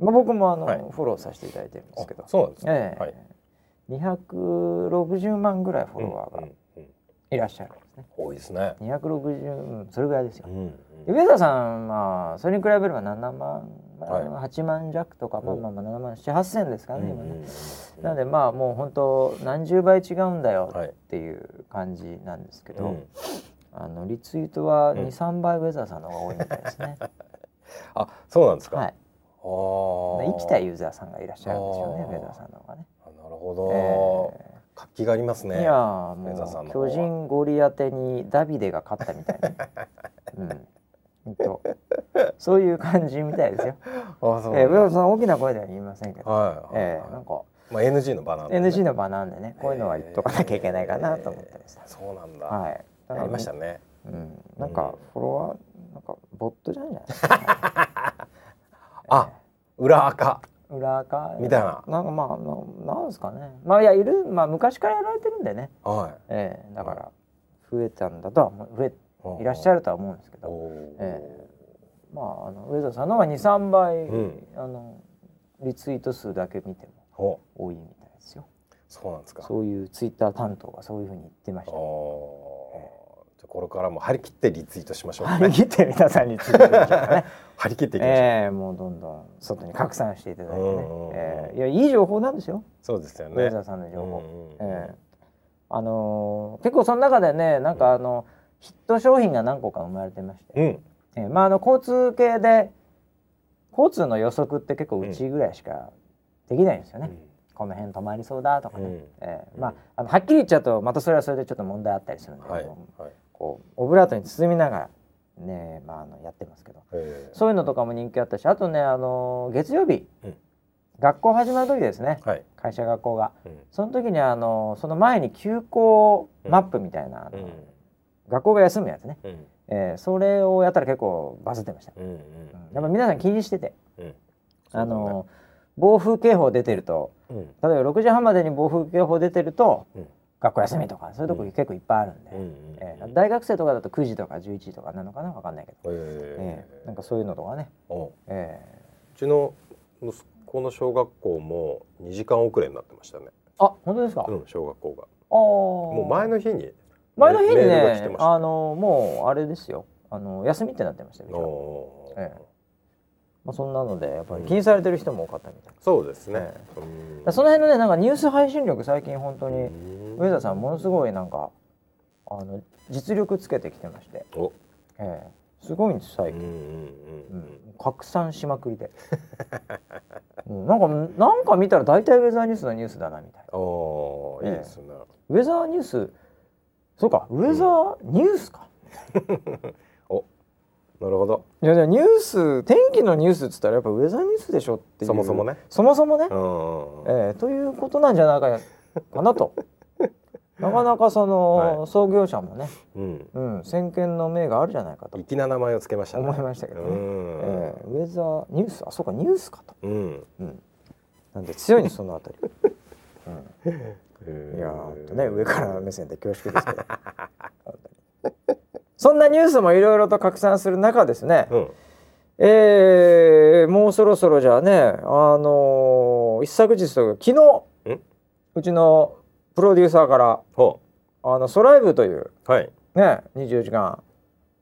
Speaker 1: ーまあ、僕もあの、
Speaker 2: はい
Speaker 1: フォローさせていただいてるんですけど
Speaker 2: あ、そうなんですね。
Speaker 1: ええ
Speaker 2: はい。
Speaker 1: 260万ぐらいフォロワーが
Speaker 2: うんうんうん
Speaker 1: いらっしゃるんですね。
Speaker 2: 多いですね。
Speaker 1: 260、うん、それぐらいですよ
Speaker 2: う。ん
Speaker 1: ウェザーさんまあそれに比べれば7万、まあ
Speaker 2: はい
Speaker 1: 8万弱とか、まあまあまあ7万7 8千ですからね、今ね。
Speaker 2: うん
Speaker 1: なのでまあもう本当何十倍違うんだよ
Speaker 2: はい
Speaker 1: っていう感じなんですけど、
Speaker 2: うん
Speaker 1: あのリツイートは
Speaker 2: うん
Speaker 1: 23、倍ウェザーさんの方が多いみたいですね。
Speaker 2: あそうなんですか。
Speaker 1: はい。
Speaker 2: ああ。
Speaker 1: 生きたユーザーさんがいらっしゃるんですよね
Speaker 2: あー
Speaker 1: ウェザーさんの方がね。
Speaker 2: るほど、
Speaker 1: え
Speaker 2: 活気がありますね。
Speaker 1: いやもう巨人ゴリアテにダビデが勝ったみたいな、うん、とそういう感じみたいですよ。
Speaker 2: あそう
Speaker 1: えー、上田さん大きな声では言いませんけど、
Speaker 2: はい、
Speaker 1: えーなんか。
Speaker 2: まあ NG の場なんで、ね、
Speaker 1: NG の場なんでね。こういうのは言っとかなきゃいけないかなと思ってました。
Speaker 2: え。ーそうなんだ、
Speaker 1: はい。
Speaker 2: ありましたね。
Speaker 1: うん、なんかフォロワーなんかボットじゃんじゃないですか、
Speaker 2: あ裏垢
Speaker 1: 裏垢
Speaker 2: みたいな。
Speaker 1: なんかまあななんですかね。まあいやいる。まあ昔からやられてるんでね、
Speaker 2: は
Speaker 1: ええだから増えたんだとは増え
Speaker 2: い。
Speaker 1: いらっしゃるとは思うんですけど、
Speaker 2: おー。
Speaker 1: えまああの上田さんの方が23倍、
Speaker 2: うん。
Speaker 1: あのリツイート数だけ見て
Speaker 2: お。
Speaker 1: も多いみたいですよ。
Speaker 2: そうなんですか。
Speaker 1: そういうツイッター担当がそういうふうに言ってました
Speaker 2: これからも張り切ってリツイートしましょうか
Speaker 1: 張り
Speaker 2: ね
Speaker 1: 切って皆さんについていきましょうかね。
Speaker 2: 張り切っていきましょう、
Speaker 1: ええもうどんどん外に拡散していただいてね。
Speaker 2: うんうんうん、
Speaker 1: ええいやいい情報なんですよ。
Speaker 2: そうですよね。
Speaker 1: 上田さんの情報、
Speaker 2: うんうんうん
Speaker 1: ええ。あのー結構その中でねなんかあの、ヒット商品が何個か生まれてまして、
Speaker 2: うん。
Speaker 1: ええまああの交通系で交通の予測って結構うちぐらいしかできないんですよね、この辺止まりそうだとかね、
Speaker 2: うん。
Speaker 1: ええまああのはっきり言っちゃうとまたそれはそれでちょっと問題あったりするんで、
Speaker 2: はいはい
Speaker 1: こうオブラートに包みながらねまああのやってますけど。
Speaker 2: えー
Speaker 1: そういうのとかも人気あったしあとねあの月曜日、
Speaker 2: うん。
Speaker 1: 学校始まる時ですね。
Speaker 2: はい、
Speaker 1: 会社学校が。
Speaker 2: うん。
Speaker 1: その時にあのその前に休校マップみたいな、
Speaker 2: うん。
Speaker 1: 学校が休むやつね、
Speaker 2: うん。
Speaker 1: えーそれをやったら結構バズってました、
Speaker 2: うんうん
Speaker 1: うん。やっぱ皆さん気にしてて、
Speaker 2: うん。
Speaker 1: あの暴風警報出てると
Speaker 2: うん。
Speaker 1: 例えば6時半までに暴風警報出てると、
Speaker 2: うん
Speaker 1: 学校休みとかそういうとこ結構いっぱいあるんで、えー大学生とかだと9時とか11時とかなのかなわかんないけど、
Speaker 2: え。
Speaker 1: えーなんかそういうのとかね、え
Speaker 2: うちの息子の小学校も2時間遅れになってましたね。
Speaker 1: ーあ本当ですか、
Speaker 2: うん、小学校が。
Speaker 1: あー。
Speaker 2: もう前の日に
Speaker 1: 前の日にねあのもうあれですよ。あの休みってなってましたええまあ、そんなのでやっぱり気にされてる人も多かったみたい、
Speaker 2: そうですね。
Speaker 1: その辺のねなんかニュース配信力最近本当に
Speaker 2: うん。
Speaker 1: 上田さんものすごいなんかあの実力つけてきてまして、
Speaker 2: お、
Speaker 1: ええ。すごいんです最近、
Speaker 2: うんうんうん
Speaker 1: うん。拡散しまくりで、うん、なんかなんか見たら大体ウェザーニュースのニュースだなみたいな。
Speaker 2: おーいいですね。
Speaker 1: ウェザーニュースそうかウェザーニュースか、
Speaker 2: お、なるほど。
Speaker 1: いやじゃあニュース天気のニュースっつったらやっぱウェザーニュースでしょっていう。
Speaker 2: そもそもね。
Speaker 1: そもそもね、
Speaker 2: うんうんうん。
Speaker 1: えーということなんじゃないかかなと。なかなかその、
Speaker 2: はい。
Speaker 1: 創業者もね、
Speaker 2: うん。
Speaker 1: うん、先見の明があるじゃないかと。
Speaker 2: 粋な名前をつけましたね。
Speaker 1: 思いましたけどね、
Speaker 2: うん。
Speaker 1: えーウェザーニュースあそうかニュースかと、
Speaker 2: うん。
Speaker 1: うん、なんで強いにそのあたり、うん、
Speaker 2: え
Speaker 1: いやね上から目線で恐縮ですけど そんなニュースもいろいろと拡散する中ですね、
Speaker 2: うん。
Speaker 1: えーもうそろそろじゃあねあのー一昨日とか昨日
Speaker 2: ん？
Speaker 1: うちのプロデューサーから
Speaker 2: ほ
Speaker 1: あのソライブという
Speaker 2: う。はい。
Speaker 1: ね24時間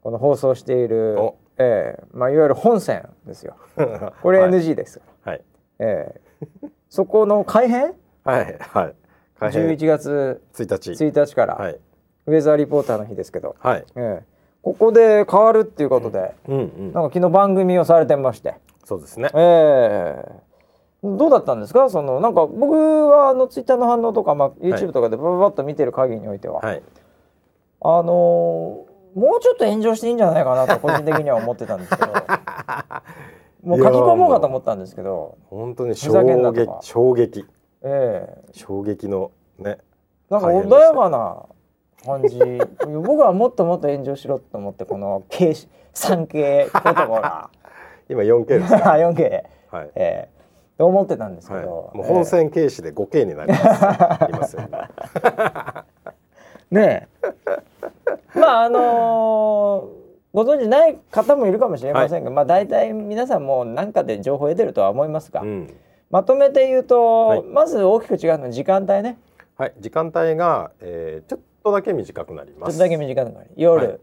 Speaker 1: この放送している
Speaker 2: お、
Speaker 1: えーまあ、いわゆる本線ですよ これ
Speaker 2: はい
Speaker 1: NG です、
Speaker 2: はい。
Speaker 1: えーそこの改編？
Speaker 2: はい。はい。開編
Speaker 1: 11月
Speaker 2: 1日。
Speaker 1: 1日から、
Speaker 2: はい。
Speaker 1: ウェザーリポーターの日ですけど、
Speaker 2: はい。
Speaker 1: えーここで変わるっていうことで、
Speaker 2: うんうん。
Speaker 1: なんか昨日番組をされてまして、
Speaker 2: そうですね。
Speaker 1: えーどうだったんですか？そのなんか僕はあのツイッターの反応とか、まあ、YouTube とかでバババッと見てる限りにおいては、
Speaker 2: はい。
Speaker 1: あのーもうちょっと炎上していいんじゃないかなと個人的には思ってたんですけど。もう書き込もうかと思ったんですけど。
Speaker 2: 本当に衝撃衝撃。
Speaker 1: ええ。
Speaker 2: 衝撃のね。
Speaker 1: なんか穏やかな感じ僕はもっともっと炎上しろと思ってこの K 3K 男が
Speaker 2: 今 4K ですね。
Speaker 1: 4K
Speaker 2: はい。
Speaker 1: ええと思ってたんですけ
Speaker 2: はい。
Speaker 1: ど、
Speaker 2: もう本線軽視で 5K になります。いますよ。今
Speaker 1: ねえまああのーご存知ない方もいるかもしれませんが、まあ大体皆さんも何かで情報を得てるとは思いますが、
Speaker 2: うん。
Speaker 1: まとめて言うと、
Speaker 2: はい
Speaker 1: まず大きく違うのは時間帯ね
Speaker 2: はい。時間帯が、えー、ちょっとだけ短くなります。
Speaker 1: ちょっとだけ短くなる夜、
Speaker 2: はい。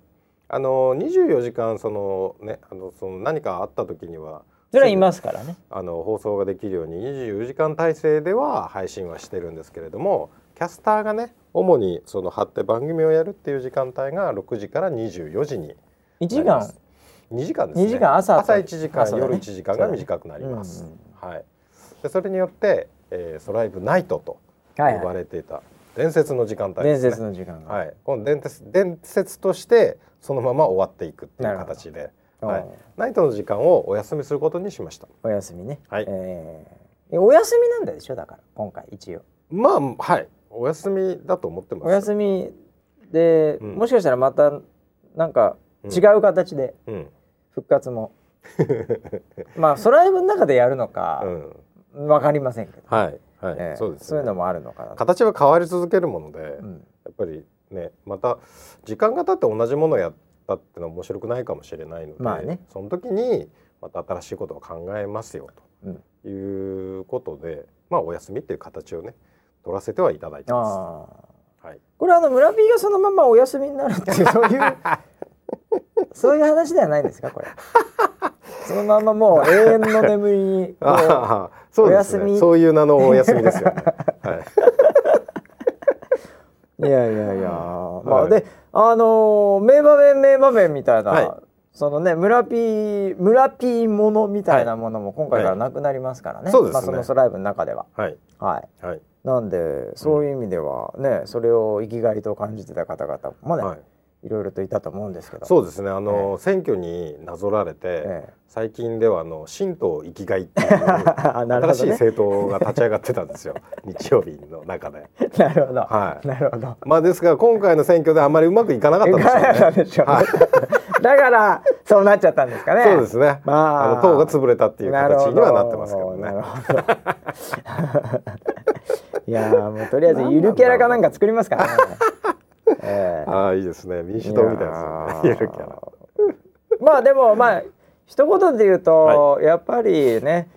Speaker 2: あの24時間そのねあのその何かあった時には
Speaker 1: それはいますからね。
Speaker 2: あの放送ができるように24時間体制では配信はしてるんですけれどもキャスターがね主にその張って番組をやるっていう時間帯が6時から24時に
Speaker 1: 1時間
Speaker 2: ？2時間ですね。
Speaker 1: 2時間朝
Speaker 2: 朝1時間、
Speaker 1: ね。
Speaker 2: 夜1時間が短くなります、はい。でそれによって、えー、ソライブナイトと呼ばれていた、伝説の時間帯
Speaker 1: 伝
Speaker 2: ですね。
Speaker 1: 説の時間が、
Speaker 2: はい、この伝説伝説としてそのまま終わっていくっていう形で、
Speaker 1: うん
Speaker 2: はい、ナイトの時間をお休みすることにしました。
Speaker 1: お休みね、
Speaker 2: はい。
Speaker 1: えーお休みなんでしょ？だから今回一応。
Speaker 2: まあはい。お休みだと思ってます。
Speaker 1: お休みで、
Speaker 2: うん。
Speaker 1: もしかしたらまたなんか違う形で
Speaker 2: うん。
Speaker 1: 復活も、まあソライブの中でやるのか
Speaker 2: うん、
Speaker 1: わかりませんけど、
Speaker 2: はいはい、
Speaker 1: えー
Speaker 2: そうです、
Speaker 1: そういうのもあるのかなと、
Speaker 2: 形は変わり続けるもので、
Speaker 1: うん。
Speaker 2: やっぱりねまた時間が経って同じものをやったってのは面白くないかもしれないので、
Speaker 1: まあね。
Speaker 2: その時にまた新しいことを考えますよ
Speaker 1: うん
Speaker 2: ということで、まあお休みっていう形をね取らせてはいただいてます。はい、
Speaker 1: これあの村 P がそのままお休みになるっていうそういう そういう話ではないんですかこれ。そのままもう永遠の眠りに
Speaker 2: そうです
Speaker 1: お休み。
Speaker 2: ねそういう名のお休みですよね。はい。
Speaker 1: いやいやいや、まあ
Speaker 2: はい。
Speaker 1: であのー名場面名場面みたいな、
Speaker 2: はい。
Speaker 1: そのね村 P 村 P ものみたいなものも今回からなくなりますからね、
Speaker 2: そうですね。
Speaker 1: まあ、そのソライブの中では。
Speaker 2: はい。
Speaker 1: はい。
Speaker 2: はい。
Speaker 1: なんでそういう意味ではね、それを生きがいと感じてた方々もね、
Speaker 2: はい。
Speaker 1: い、ろいろといたと思うんですけど。
Speaker 2: そうですね。あの、選挙になぞられて、
Speaker 1: ええ。
Speaker 2: 最近ではあの神道生きがいっていう
Speaker 1: ね
Speaker 2: 新しい政党が立ち上がってたんですよ。日曜日の中で。
Speaker 1: なるほど、
Speaker 2: はい。
Speaker 1: なるほど。
Speaker 2: まあですが今回の選挙であまりうまくいかなかったんでしょうね。
Speaker 1: なんでしょうね
Speaker 2: はい。
Speaker 1: だからそうなっちゃったんですかね。
Speaker 2: そうですね。
Speaker 1: まあ
Speaker 2: あの党が潰れたっていう形にはなってますけどね。
Speaker 1: なるほど。いやーもうとりあえずゆるキャラかなんか作りますからね。ええ。
Speaker 2: ああいいですね。民主党みたいですよね。ゆるキャラ。
Speaker 1: まあでもまあ一言で言うと、やっぱりね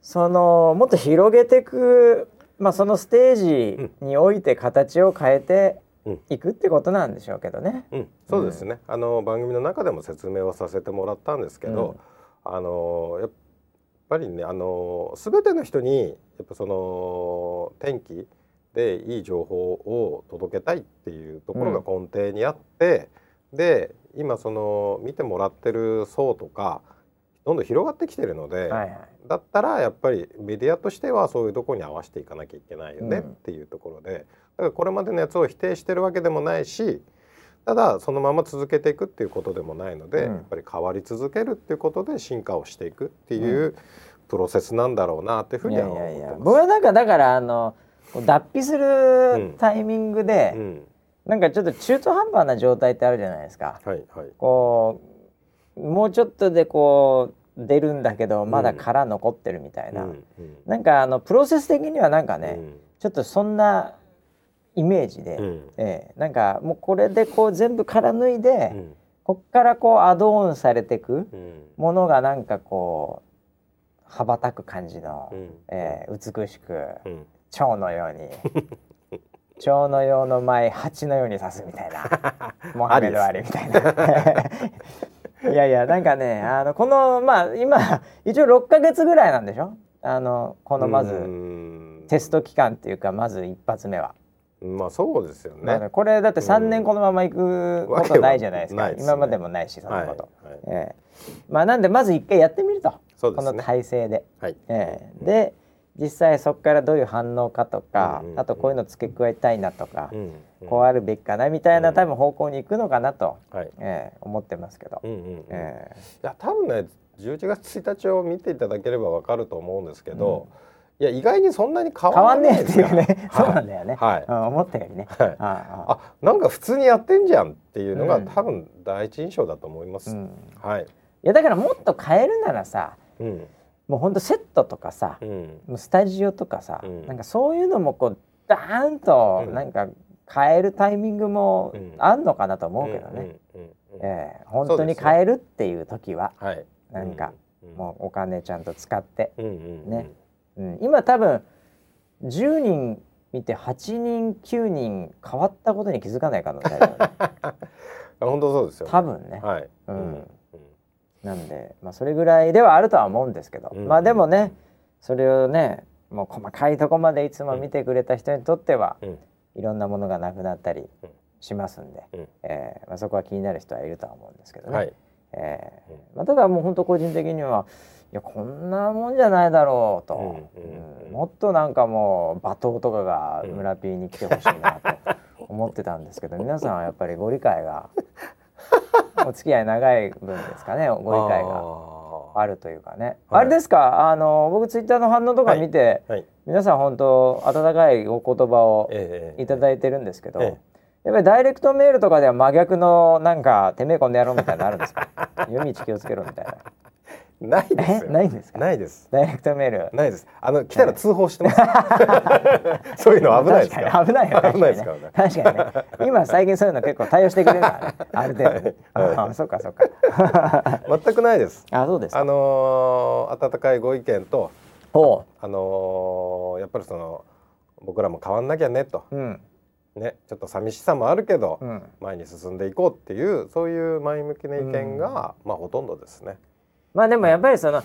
Speaker 1: そのもっと広げていく、まあ、そのステージにおいて形を変えて
Speaker 2: うん。
Speaker 1: いくってことなんでしょうけどね。
Speaker 2: うん、そうですね、あの番組の中でも説明をさせてもらったんですけど、あのやっぱりねあの全ての人にやっぱその天気でいい情報を届けたいっていうところが根底にあって、で今その見てもらってる層とかどんどん広がってきてるので、
Speaker 1: はいはい。
Speaker 2: だったらやっぱりメディアとしてはそういうところに合わせていかなきゃいけないよね
Speaker 1: うん。
Speaker 2: っていうところで、だからこれまでのやつを否定してるわけでもないしただそのまま続けていくっていうことでもないので、
Speaker 1: うん。
Speaker 2: やっぱり変わり続けるっていうことで進化をしていくっていうプロセスなんだろうなっていうふう
Speaker 1: い
Speaker 2: には思
Speaker 1: やいやいや
Speaker 2: ってます。
Speaker 1: 僕はなんかだからあの脱皮するタイミングで、
Speaker 2: うん、
Speaker 1: なんかちょっと中途半端な状態ってあるじゃないですか。
Speaker 2: はいはい。
Speaker 1: こうもうちょっとでこう出るんだけどまだ殻残ってるみたいな、
Speaker 2: うんうん。
Speaker 1: なんかあのプロセス的にはなんかね、
Speaker 2: うん。
Speaker 1: ちょっとそんなイメージで、
Speaker 2: うん。
Speaker 1: ええなんかもうこれでこう全部殻脱いで、
Speaker 2: うん。
Speaker 1: こっからこうアドオンされてく
Speaker 2: うん。
Speaker 1: ものがなんかこう羽ばたく感じの、
Speaker 2: うん。
Speaker 1: ええ美しく
Speaker 2: うん
Speaker 1: 蝶のように 蝶のようの前蜂のように刺すみたいなモハメド・ アリみたいな。いやいやなんかねあのこのまあ今一応6ヶ月ぐらいなんでしょ？あのこのま
Speaker 2: う
Speaker 1: ず
Speaker 2: ん。
Speaker 1: テスト期間っていうかまず一発目は、
Speaker 2: まあそうですよね。
Speaker 1: まあこれだって3年このまま行くことないじゃないですか、
Speaker 2: すね。
Speaker 1: 今までもないしそんなこと、
Speaker 2: はいはい。
Speaker 1: ええ。まあなんでまず一回やってみると、この。体制で、
Speaker 2: はい。
Speaker 1: ええ。で実際そこからどういう反応かとか、
Speaker 2: うんうんうん。
Speaker 1: あとこういうの付け加えたいなとか、
Speaker 2: うん
Speaker 1: こうあるべきかなみたいな
Speaker 2: うん。
Speaker 1: 多分方向に行くのかなと、
Speaker 2: はい。
Speaker 1: ええ思ってますけど、
Speaker 2: うんうんうん。
Speaker 1: ええ。
Speaker 2: いや多分ね11月1日を見ていただければわかると思うんですけど、いや意外にそんなに変
Speaker 1: 変わんねえっていうね、
Speaker 2: はい。
Speaker 1: そうなんだよね、
Speaker 2: はい。
Speaker 1: うん思ったよりね、
Speaker 2: はい。
Speaker 1: あ
Speaker 2: なんか普通にやってんじゃんっていうのが、
Speaker 1: うん。
Speaker 2: 多分第一印象だと思います。
Speaker 1: うん、い。
Speaker 2: はい。
Speaker 1: やだからもっと変えるならさ
Speaker 2: うん
Speaker 1: もうほんとセットとかさ、
Speaker 2: うん。
Speaker 1: もうスタジオとかさ、
Speaker 2: うん。
Speaker 1: なんかそういうのもこうダーンと
Speaker 2: うん。
Speaker 1: なんか変えるタイミングも
Speaker 2: うん。
Speaker 1: あんのかなと思うけどね、ええ本当に変えるっていう時は
Speaker 2: はい。
Speaker 1: なんか、
Speaker 2: うん
Speaker 1: もうお金ちゃんと使って、ね。うん、今多分10人見て8人9人変わったことに気づかない可能性あるよね
Speaker 2: あ本当そうですよ、ね。
Speaker 1: 多分ね、
Speaker 2: はい。
Speaker 1: うん。
Speaker 2: うん
Speaker 1: なんで、まあ、それぐらいではあるとは思うんですけど、
Speaker 2: うん。
Speaker 1: まあでもねそれをねもう細かいとこまでいつも見てくれた人にとっては、
Speaker 2: うん。
Speaker 1: いろんなものがなくなったり
Speaker 2: うん。
Speaker 1: しますんで、
Speaker 2: うん。
Speaker 1: えーまあ、そこは気になる人はいるとは思うんですけどね、
Speaker 2: はい。
Speaker 1: えーまあ、ただもう本当個人的にはいやこんなもんじゃないだろうと、
Speaker 2: うん
Speaker 1: もっとなんかもう罵倒とかが村 P に来てほしいなと思ってたんですけど、皆さんはやっぱりご理解が お付き合い長い分ですかねご理解があるというかね、
Speaker 2: はい。
Speaker 1: あれですか？あの僕ツイッターの反応とか見て、
Speaker 2: はい。
Speaker 1: 皆さん本当温かいお言葉を
Speaker 2: ええ
Speaker 1: いただいてるんですけど、
Speaker 2: ええ。
Speaker 1: やっぱりダイレクトメールとかでは真逆のなんかてめえこんな野郎みたいなのあるんですか？夜道気をつけろみたいな
Speaker 2: ないです
Speaker 1: ないんですか？
Speaker 2: ないです。
Speaker 1: ダイレクトメール。
Speaker 2: ないです。あの来たら通報してます。そういうの危ないですか
Speaker 1: 危ないよね。
Speaker 2: 危ないですからね。
Speaker 1: 確かにね。今最近そういうの結構対応してくれる。からねある程度。ねああそっかそっか。
Speaker 2: 全くないです。
Speaker 1: あそうですか。
Speaker 2: あのー温かいご意見と
Speaker 1: ほ
Speaker 2: あのーやっぱりその僕らも変わんなきゃねと。
Speaker 1: ううん。
Speaker 2: ねちょっと寂しさもあるけど、
Speaker 1: うん。
Speaker 2: 前に進んでいこうっていうそういう前向きな意見が、まあほとんどですね。
Speaker 1: まあでもやっぱりその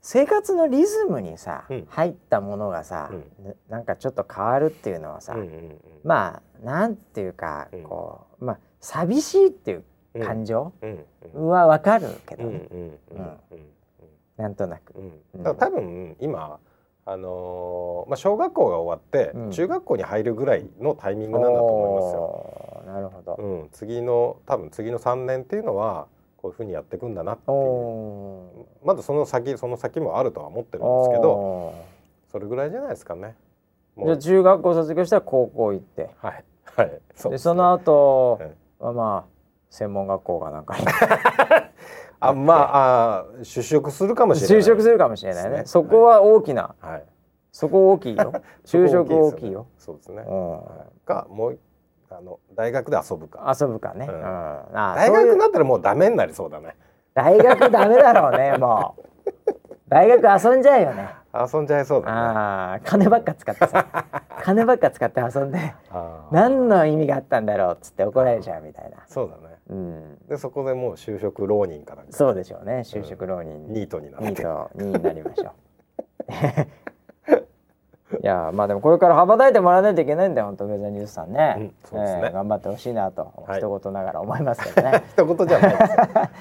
Speaker 1: 生活のリズムにさ、
Speaker 2: うん。
Speaker 1: 入ったものがさ、
Speaker 2: うん。
Speaker 1: ねなんかちょっと変わるっていうのはさ、
Speaker 2: うんうん
Speaker 1: まあなんていうか、
Speaker 2: うん。
Speaker 1: こうまあ寂しいっていう
Speaker 2: うん
Speaker 1: 感情
Speaker 2: うん。うん。
Speaker 1: はわかるけど
Speaker 2: うんうん
Speaker 1: ね、
Speaker 2: うんうん。
Speaker 1: なんとなく。
Speaker 2: 多分今あのーまあ小学校が終わって、
Speaker 1: うん。
Speaker 2: 中学校に入るぐらいのタイミングなんだと思いますよ。
Speaker 1: なるほど。
Speaker 2: うん、次の多分次の3年っていうのはこういうふうにやっていくんだなっていう。まだその先その先もあるとは思ってるんですけどそれぐらいじゃないですかね。もう
Speaker 1: じゃあ中学校卒業したら高校行って。
Speaker 2: はい。はい。そ
Speaker 1: で
Speaker 2: ね。
Speaker 1: その後
Speaker 2: は
Speaker 1: まあ専門学校かなんか。に
Speaker 2: あまああ就職するかもしれない。
Speaker 1: 就職するかもしれないね。
Speaker 2: ね。
Speaker 1: そこは大きな、
Speaker 2: はい。
Speaker 1: そこ大きいよ。就職大きいよ。
Speaker 2: そうですね。
Speaker 1: うん。
Speaker 2: はい。かもうあの大学で遊ぶか。
Speaker 1: 遊ぶかね、
Speaker 2: う
Speaker 1: うん。
Speaker 2: 大学になったらもうダメになりそうだね。
Speaker 1: 大学ダメだろうねもう。大学遊んじゃうよね。
Speaker 2: 遊んじゃいそうだね。
Speaker 1: ああ金ばっか使ってさ。金ばっか使って遊んで 何の意味があったんだろうっつって怒られちゃうみたいな。
Speaker 2: そうだね。
Speaker 1: うん。
Speaker 2: でそこでもう就職浪人かなんか
Speaker 1: そうでしょうね。就職浪人。
Speaker 2: ニートになって。
Speaker 1: ニートになりましょう いやまあでもこれから羽ばたいてもらわないといけないんだよ本当ウェザーニュースさんね,、
Speaker 2: うんね。
Speaker 1: えー頑張ってほしいなと、
Speaker 2: はい。
Speaker 1: 一言ながら思いますけどね。
Speaker 2: 一言じゃないです。よ。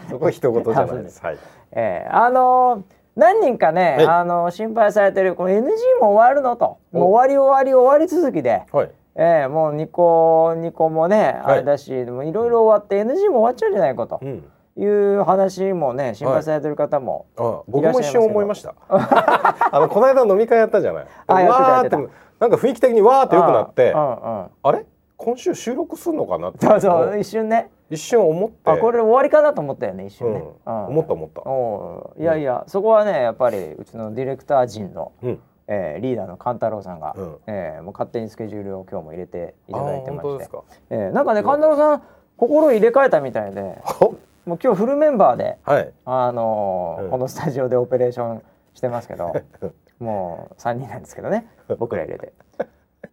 Speaker 2: そこは一言じゃないです。はい。
Speaker 1: えーあのー何人かね、
Speaker 2: はい。
Speaker 1: あのー心配されてるこの NG も終わるのと。
Speaker 2: お。
Speaker 1: もう終わり終わり終わり続きで、
Speaker 2: はい。
Speaker 1: えーもうニコニコもね、
Speaker 2: はい。
Speaker 1: あれだしでもいろいろ終わって NG も終わっちゃうんじゃないかと。
Speaker 2: うん。
Speaker 1: いう話もね心配されてる方も、
Speaker 2: あ僕も一瞬思いました。あのこの間飲み会やったじゃない。
Speaker 1: あやって
Speaker 2: なんか雰囲気的にわーって良くなって、
Speaker 1: うんうん。
Speaker 2: あれ？今週収録するのかなって。
Speaker 1: そうそう一瞬ね。
Speaker 2: 一瞬思って。
Speaker 1: あこれ終わりかなと思ったよね一瞬ね、
Speaker 2: うん。
Speaker 1: うん。
Speaker 2: 思った思った。
Speaker 1: いやいや、そこはねやっぱりうちのディレクター陣の、
Speaker 2: うん。
Speaker 1: えーリーダーの勘太郎さんが、
Speaker 2: うん。
Speaker 1: えーもう勝手にスケジュールを今日も入れていただいてまして。えーなんかね勘太郎さん心入れ替えたみたいで。
Speaker 2: ほ
Speaker 1: もう今日フルメンバーで、
Speaker 2: はい。
Speaker 1: あのー
Speaker 2: うん。
Speaker 1: このスタジオでオペレーションしてますけど もう3人なんですけどね。僕ら入れて。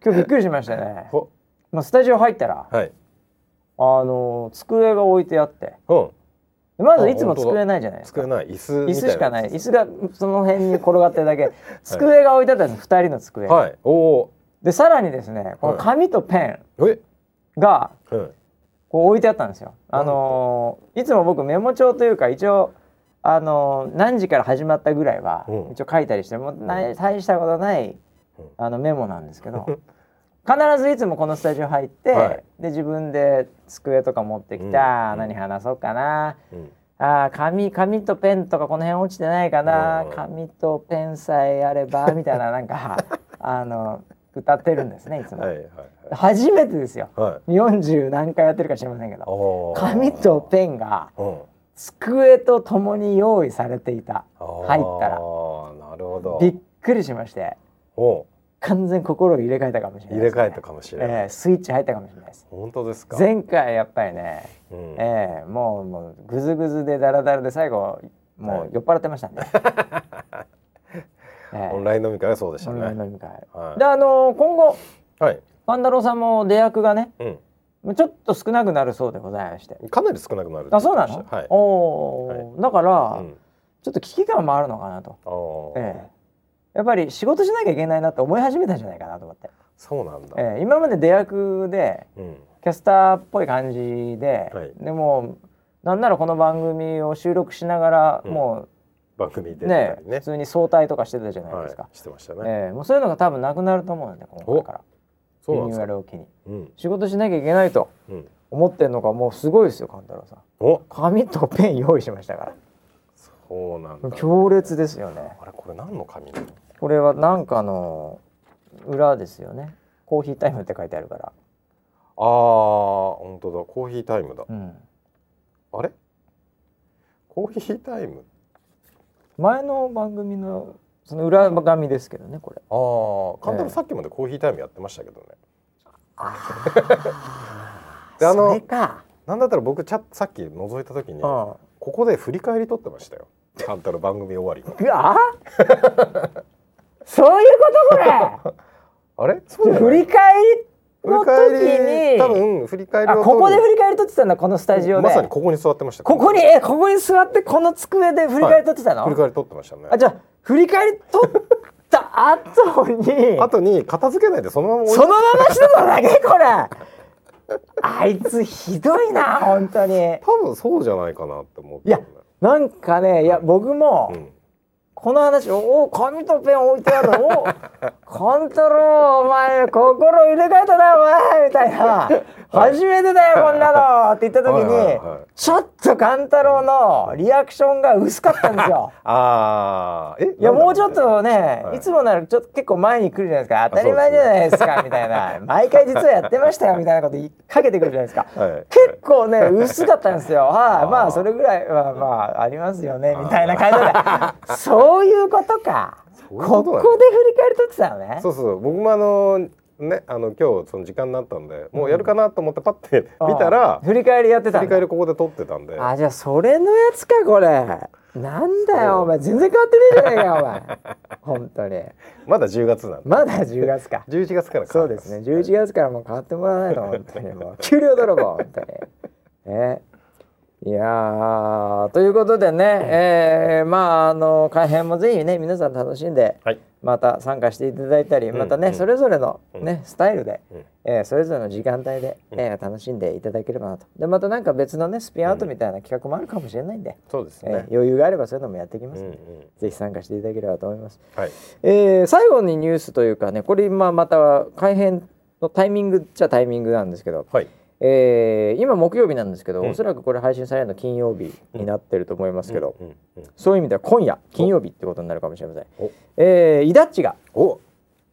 Speaker 1: 今日びっくりしましたね。
Speaker 2: ほ。
Speaker 1: もうスタジオ入ったら、
Speaker 2: はい。
Speaker 1: あのー机が置いてあって。
Speaker 2: うん。
Speaker 1: でまずいつも机ないじゃないですか。
Speaker 2: 机ない。椅子
Speaker 1: 椅子しかない。椅子がその辺に転がってるだけ。机が置いてあったんです。2人の机、
Speaker 2: はい。おお
Speaker 1: でさらにですねこの紙とペン。が
Speaker 2: うん。
Speaker 1: こう置いてあったんですよ。あのーいつも僕メモ帳というか一応あのー何時から始まったぐらいは
Speaker 2: うん。
Speaker 1: 一応書いたりしてもうない大したことない
Speaker 2: うん。
Speaker 1: あのメモなんですけど 必ずいつもこのスタジオ入って、
Speaker 2: はい。
Speaker 1: で自分で机とか持ってきて、
Speaker 2: うん。
Speaker 1: 何話そうかな
Speaker 2: うん。
Speaker 1: あー紙紙とペンとかこの辺落ちてないかな、
Speaker 2: うん。
Speaker 1: 紙とペンさえあればみたいななんか あの歌ってるんですねいつも、
Speaker 2: はいはい
Speaker 1: 初めてですよ
Speaker 2: はい。はい。
Speaker 1: 40何回やってるか知りませんけど紙とペンが
Speaker 2: うん。
Speaker 1: 机とともに用意されていた入ったら
Speaker 2: なるほど。
Speaker 1: びっくりしまして
Speaker 2: お
Speaker 1: 完全心を入れ替えたかもしれないね、
Speaker 2: 入れ替えたかもしれない。
Speaker 1: ええスイッチ入ったかもしれないです
Speaker 2: 本当ですか？
Speaker 1: 前回やっぱりね、
Speaker 2: うん。
Speaker 1: ええもうもうグズグズでダラダラで最後も
Speaker 2: はい
Speaker 1: う酔っ払ってましたんで、ええ
Speaker 2: オンライン飲み会はそうでした
Speaker 1: オンライン
Speaker 2: ね。
Speaker 1: 飲み会、
Speaker 2: はい
Speaker 1: であの今後
Speaker 2: はい。
Speaker 1: パンダロウさんも出役がね
Speaker 2: うん。
Speaker 1: ちょっと少なくなるそうでございまして。
Speaker 2: かなり少なくなる
Speaker 1: あそうなの？
Speaker 2: はい。
Speaker 1: おお、だから、
Speaker 2: うん。
Speaker 1: ちょっと危機感もあるのかなと、ええ。やっぱり仕事しなきゃいけないなって思い始めたんじゃないかなと思って、
Speaker 2: そうなんだ。
Speaker 1: ええ。今まで出役で
Speaker 2: うん。
Speaker 1: キャスターっぽい感じで、
Speaker 2: はい。
Speaker 1: でもなんならこの番組を収録しながら、
Speaker 2: うん。
Speaker 1: もう
Speaker 2: 番組で出
Speaker 1: ね。
Speaker 2: ね
Speaker 1: 普通に早退とかしてたじゃない
Speaker 2: はい
Speaker 1: ですか、
Speaker 2: してましたね、
Speaker 1: ええ。もうそういうのが多分なくなると思うんで今回からリニューアルを機に。
Speaker 2: うん。
Speaker 1: 仕事しなきゃいけないと
Speaker 2: うん。
Speaker 1: 思ってんのがもうすごいですよ勘太郎さん。
Speaker 2: お。
Speaker 1: 紙とペン用意しましたか
Speaker 2: そうなんだ。
Speaker 1: ら強烈ですよね。
Speaker 2: あれこれ何の紙なの？
Speaker 1: これはなんかの裏ですよね。コーヒータイムって書いてあるから。
Speaker 2: ああ本当だ。コーヒータイムだ。
Speaker 1: うん。
Speaker 2: あれ？コーヒータイム？
Speaker 1: 前の番組のその裏紙ですけどねこれ。
Speaker 2: ああ簡単
Speaker 1: ええ
Speaker 2: にさっきまでコーヒータイムやってましたけどね。
Speaker 1: あ
Speaker 2: であの
Speaker 1: それか。
Speaker 2: なんだったら僕ちゃさっき覗いた時にこ
Speaker 1: うん。
Speaker 2: こで振り返り撮ってましたよ。カンタの番組終わりの
Speaker 1: うわそういうことこれ？
Speaker 2: あれ？
Speaker 1: 振り返りの時に。
Speaker 2: 多分振り返り
Speaker 1: ここで振り返り撮ってたんだこのスタジオで。
Speaker 2: まさにここに座ってました。
Speaker 1: ここにえここに座ってこの机で振り返り撮ってたの、
Speaker 2: 振り返り撮ってましたね。
Speaker 1: あじゃあ振り返り撮った後に
Speaker 2: 後に片付けないでそのまま
Speaker 1: そのまましてただけこれ。あいつひどいな本当に。
Speaker 2: 多分そうじゃないかなって思って
Speaker 1: いやなんかねいや僕も
Speaker 2: うん
Speaker 1: この話おお紙とペン置いてあるおコントロールお前心入れ替えたなお前みたいな。初めてだよ こんなの。って言った時に、ちょっと勘太郎のリアクションが薄かったんですよ。
Speaker 2: ああえ
Speaker 1: いやもうちょっとね、
Speaker 2: はい。
Speaker 1: い、つもならちょっと結構前に来るじゃないですか。当たり前じゃないですかみたいな。毎回実はやってましたよみたいなこと言いかけてくるじゃないですか、
Speaker 2: はい。
Speaker 1: 結構ね薄かったんですよ。はい、まあそれぐらいはまあありますよねみたいな感じで。そ う
Speaker 2: そういう
Speaker 1: こ
Speaker 2: ことなんだ
Speaker 1: こで振り返りとってたのね。
Speaker 2: そうそう僕もあのねあの今日その時間になったんでもうやるかなと思ってパッて見たら
Speaker 1: 振り返りやってた
Speaker 2: 振り返りここで撮ってたんで。
Speaker 1: あじゃあそれのやつかこれ。なんだよお前。全然変わってねえじゃないかよお前。本当に。
Speaker 2: まだ10月なんで。
Speaker 1: まだ10月か。
Speaker 2: 11月から
Speaker 1: そうですね。11月からもう変わってもらわないと本当にもう。給料泥棒本当に。ねいやーということでね、えーまああの改編もぜひね皆さん楽しんで
Speaker 2: はい。
Speaker 1: また参加していただいたり、
Speaker 2: ん。
Speaker 1: またね、
Speaker 2: うん。
Speaker 1: それぞれのね、スタイルで、
Speaker 2: うん。
Speaker 1: えーそれぞれの時間帯で、えー楽しんでいただければなと。でまたなんか別のねスピンアウトみたいな企画もあるかもしれないんで、
Speaker 2: そうですね。
Speaker 1: えー余裕があればそういうのもやっていきますので、ぜひ参加していただければと思います。
Speaker 2: はい。
Speaker 1: えー最後にニュースというかねこれ今また改編のタイミングっちゃタイミングなんですけど、
Speaker 2: はい
Speaker 1: えー今木曜日なんですけど、
Speaker 2: うん。
Speaker 1: おそらくこれ配信されるの金曜日になってると思いますけど、そういう意味では今夜金曜日ってことになるかもしれません。
Speaker 2: お。
Speaker 1: えー、イダッチが、
Speaker 2: お。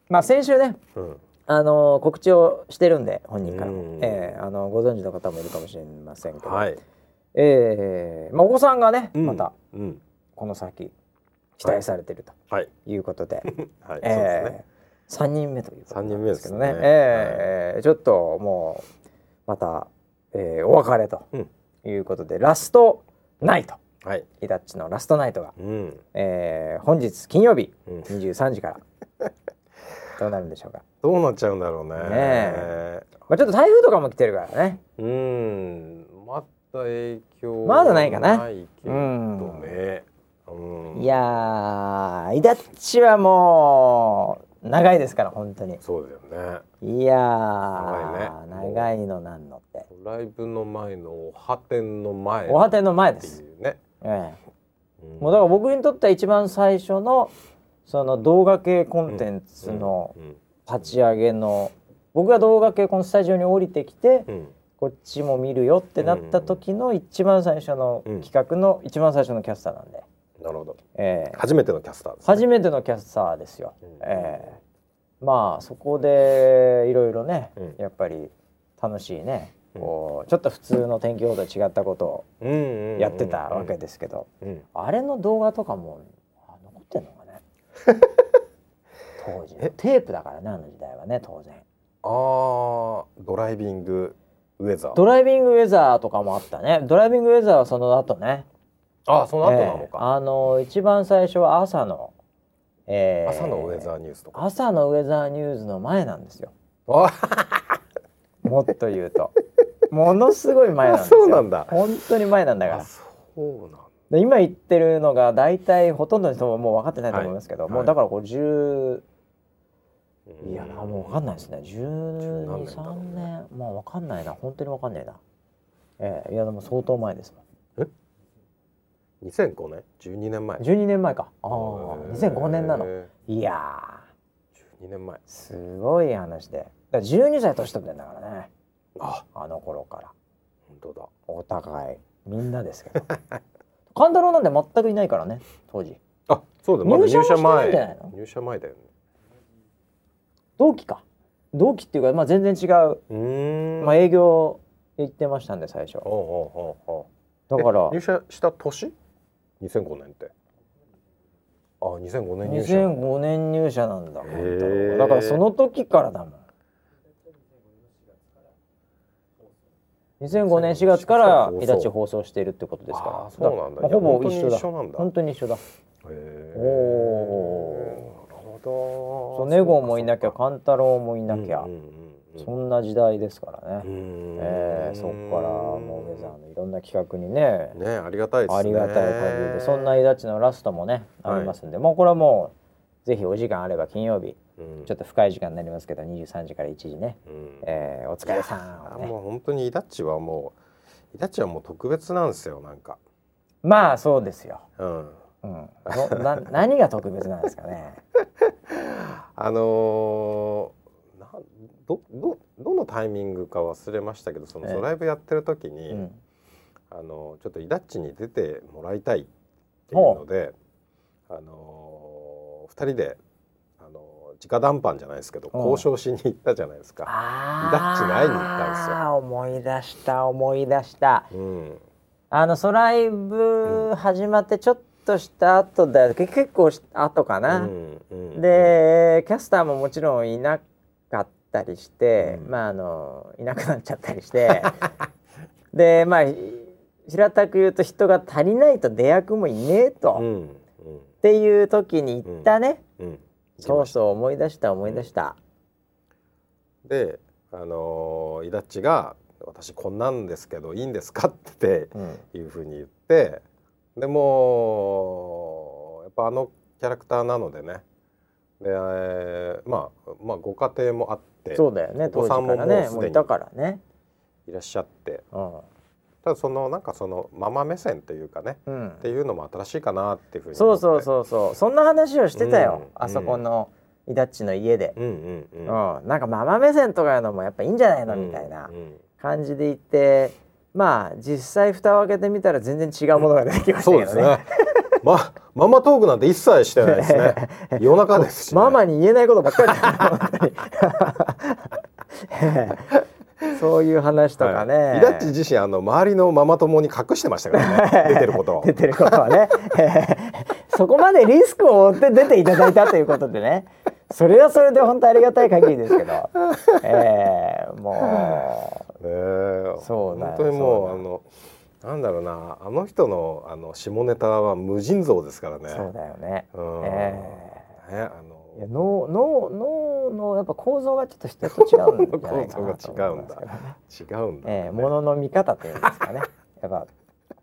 Speaker 1: まあ、先週ね
Speaker 2: うん。
Speaker 1: あのー告知をしてるんで本人から。も
Speaker 2: うん、
Speaker 1: えーあのご存知の方もいるかもしれませんけど、
Speaker 2: はい。
Speaker 1: えーまあ、お子さんがね、
Speaker 2: うん。
Speaker 1: また
Speaker 2: うん。
Speaker 1: この先期待されてると
Speaker 2: はい。
Speaker 1: い。うことで、
Speaker 2: は い
Speaker 1: えー、3人目ということですけどね。
Speaker 2: ね。
Speaker 1: えーちょっともうまた、えーお別れと
Speaker 2: うん。
Speaker 1: いうことで、ラストナイト。
Speaker 2: はい。
Speaker 1: イダッチのラストナイトが、
Speaker 2: うん。
Speaker 1: えー本日金曜日
Speaker 2: うん。
Speaker 1: 23時から。どうなるんでしょうか、
Speaker 2: どうなっちゃうんだろうね。
Speaker 1: ねまあ、ちょっと台風とかも来てるからね。
Speaker 2: うん。まだ影響
Speaker 1: まだないかな。
Speaker 2: ないけどね。うん。
Speaker 1: いやーイダッチはもう長いですから本当に。
Speaker 2: そうだよね。
Speaker 1: いやー
Speaker 2: 長いね。
Speaker 1: 長いのなんのって。
Speaker 2: ライブの前のおはてんの前
Speaker 1: おはての前です、
Speaker 2: ね
Speaker 1: ええ。
Speaker 2: うん
Speaker 1: もうだから僕にとっては一番最初のその動画系コンテンツの
Speaker 2: うん
Speaker 1: 立ち上げの僕が動画系このスタジオに降りてきて
Speaker 2: うん。
Speaker 1: こっちも見るよってなった時の一番最初の企画の一番最初のキャスターなんで、
Speaker 2: なるほど。
Speaker 1: ええ。
Speaker 2: 初めてのキャスターですね。
Speaker 1: 初めてのキャスターですよ。
Speaker 2: うん。
Speaker 1: ええ。まあそこでいろいろね、
Speaker 2: うん。
Speaker 1: やっぱり楽しいね、
Speaker 2: うん。
Speaker 1: こうちょっと普通の天気予報と違ったことをやってたわけですけど、
Speaker 2: うん。
Speaker 1: あれの動画とかもあ残ってんのかね？当時の。テープだからねあの時代はね当然。
Speaker 2: あードライビングウェザー。
Speaker 1: ドライビングウェザーとかもあったね。ドライビングウェザーはその後ね
Speaker 2: あーその後なの
Speaker 1: ええ。
Speaker 2: か
Speaker 1: あの一番最初は朝の、えー
Speaker 2: 朝のウェザーニュースとか。
Speaker 1: 朝のウェザーニューズの前なんですよ。
Speaker 2: あ
Speaker 1: もっと言うと。ものすごい前なんですよ。
Speaker 2: そうなんだ。
Speaker 1: 本当に前なんだから。
Speaker 2: あそうなんだ。
Speaker 1: で今言ってるのが大体ほとんどの人ももう分かってないと思いますけど、
Speaker 2: はい。
Speaker 1: もうだからこう10
Speaker 2: うん
Speaker 1: いやなもう分かんないですね。
Speaker 2: 十何年だろ
Speaker 1: 123
Speaker 2: うね。
Speaker 1: 年。まあ分かんないな。本当に分かんないな。ええ。いやでも相当前ですもん
Speaker 2: 2005年12年前
Speaker 1: 12年前か。ああ
Speaker 2: へー。
Speaker 1: 2005年なの。いや
Speaker 2: 12年前
Speaker 1: ーすごい話で。だから12歳年取ってんだからね。
Speaker 2: あ。
Speaker 1: あの頃から。
Speaker 2: 本当だ。
Speaker 1: お互い。みんなですけど。勘太郎なんて全くいないからね当時。
Speaker 2: あそうだまだ
Speaker 1: 入社
Speaker 2: 前。入社前だよね。
Speaker 1: 同期か。同期っていうか、まあ、全然違う、
Speaker 2: うーん。
Speaker 1: まあ、営業行ってましたんで最初。だから
Speaker 2: え入社した年？2005年って。あ2005年入社。
Speaker 1: 2005年入社なんだ。だからその時からだもん。2005年4月から
Speaker 2: 放送。
Speaker 1: イダチ放送しているってことですから。
Speaker 2: そうなんだ。
Speaker 1: まあほぼ一緒だ。
Speaker 2: 本当に一緒だ。へー。
Speaker 1: お
Speaker 2: なるほど。
Speaker 1: そうネゴもいなきゃ勘太郎もいなきゃ、
Speaker 2: うんうん
Speaker 1: そんな時代ですからね、
Speaker 2: うん。
Speaker 1: えーそっからもうウェザーのいろんな企画にね。
Speaker 2: ねありがたいですね。
Speaker 1: ありがたい限りでそんなイダチのラストもねありますんで、もうこれはもうぜひお時間あれば金曜日。
Speaker 2: うん。
Speaker 1: ちょっと深い時間になりますけど23時から1時ね、
Speaker 2: うん。
Speaker 1: えーお疲れさんをね。
Speaker 2: あもう本当にイダッチはもうイダッチはもう特別なんですよなんか。
Speaker 1: まあそうですよ、
Speaker 2: うん。
Speaker 1: うん、のな 何が特別なんですかね。
Speaker 2: あのーなどどどのタイミングか忘れましたけどその
Speaker 1: ええ。
Speaker 2: ドライブやってる時に、
Speaker 1: うん。
Speaker 2: あのちょっとイダッチに出てもらいたいっていうので、あのー二人であのー直談判じゃないですけど
Speaker 1: う。ん
Speaker 2: 交渉しに行ったじゃないですか。
Speaker 1: あ
Speaker 2: イダッチに会いに行ったんですよ。
Speaker 1: 思い出した思い出した。
Speaker 2: うん、
Speaker 1: あのソライブ始まってちょっとした後だよ。け結構し後かな、
Speaker 2: うんうん。
Speaker 1: でキャスターももちろんいなかったりして、
Speaker 2: うん。
Speaker 1: まああのいなくなっちゃったりして。でまあ平たく言うと人が足りないと出役もいねえと、っ
Speaker 2: うんうん。
Speaker 1: ていう時に言ったね、
Speaker 2: うん。
Speaker 1: そうそう思い出した思い出した、
Speaker 2: で、あのーイダッチが「私こんなんですけどいいんですか?」って
Speaker 1: うん。
Speaker 2: いうふうに言ってでもやっぱあのキャラクターなのでね。で、えーまあまあご家庭もあって
Speaker 1: そうだよね。
Speaker 2: お子さんももうすでに
Speaker 1: いたからね、
Speaker 2: いらっしゃって。
Speaker 1: うん。
Speaker 2: ただそのなんかそのママ目線というかね
Speaker 1: うん。
Speaker 2: っていうのも新しいかなっていうふうに
Speaker 1: そうそう
Speaker 2: う
Speaker 1: そうそう。そんな話をしてたよ、
Speaker 2: うん
Speaker 1: あそこのイダッチの家で、
Speaker 2: うんうんうん。
Speaker 1: うん。なんかママ目線とかいうのもやっぱいいんじゃないの、みたいな感じで言ってまあ実際蓋を開けてみたら全然違うものが出てきました
Speaker 2: そうです
Speaker 1: けどね。
Speaker 2: ねまママトークなんて一切してないですね。夜中ですし、ね、
Speaker 1: ママに言えないことばっかり そういう話とかね、
Speaker 2: はい。イダッチ自身あの周りのママ友に隠してましたからね。出てること。を
Speaker 1: 出てることはね。そこまでリスクを負って出ていただいたということでね。それはそれで本当ありがたい限りですけど、えー、も
Speaker 2: ねえ。
Speaker 1: そう
Speaker 2: 本当にもうあのなんだろうな。あの人のあの下ネタは無尽蔵ですからね。
Speaker 1: うそうだよね。
Speaker 2: うん。
Speaker 1: え
Speaker 2: ねあ
Speaker 1: いや
Speaker 2: の
Speaker 1: 脳脳脳のやっぱ構造がちょっと人と違うんじゃないかなと
Speaker 2: 構造が違うんだ
Speaker 1: 思いますけどね
Speaker 2: 違うんだ、
Speaker 1: えー、ものの見方というんですかね。やっぱ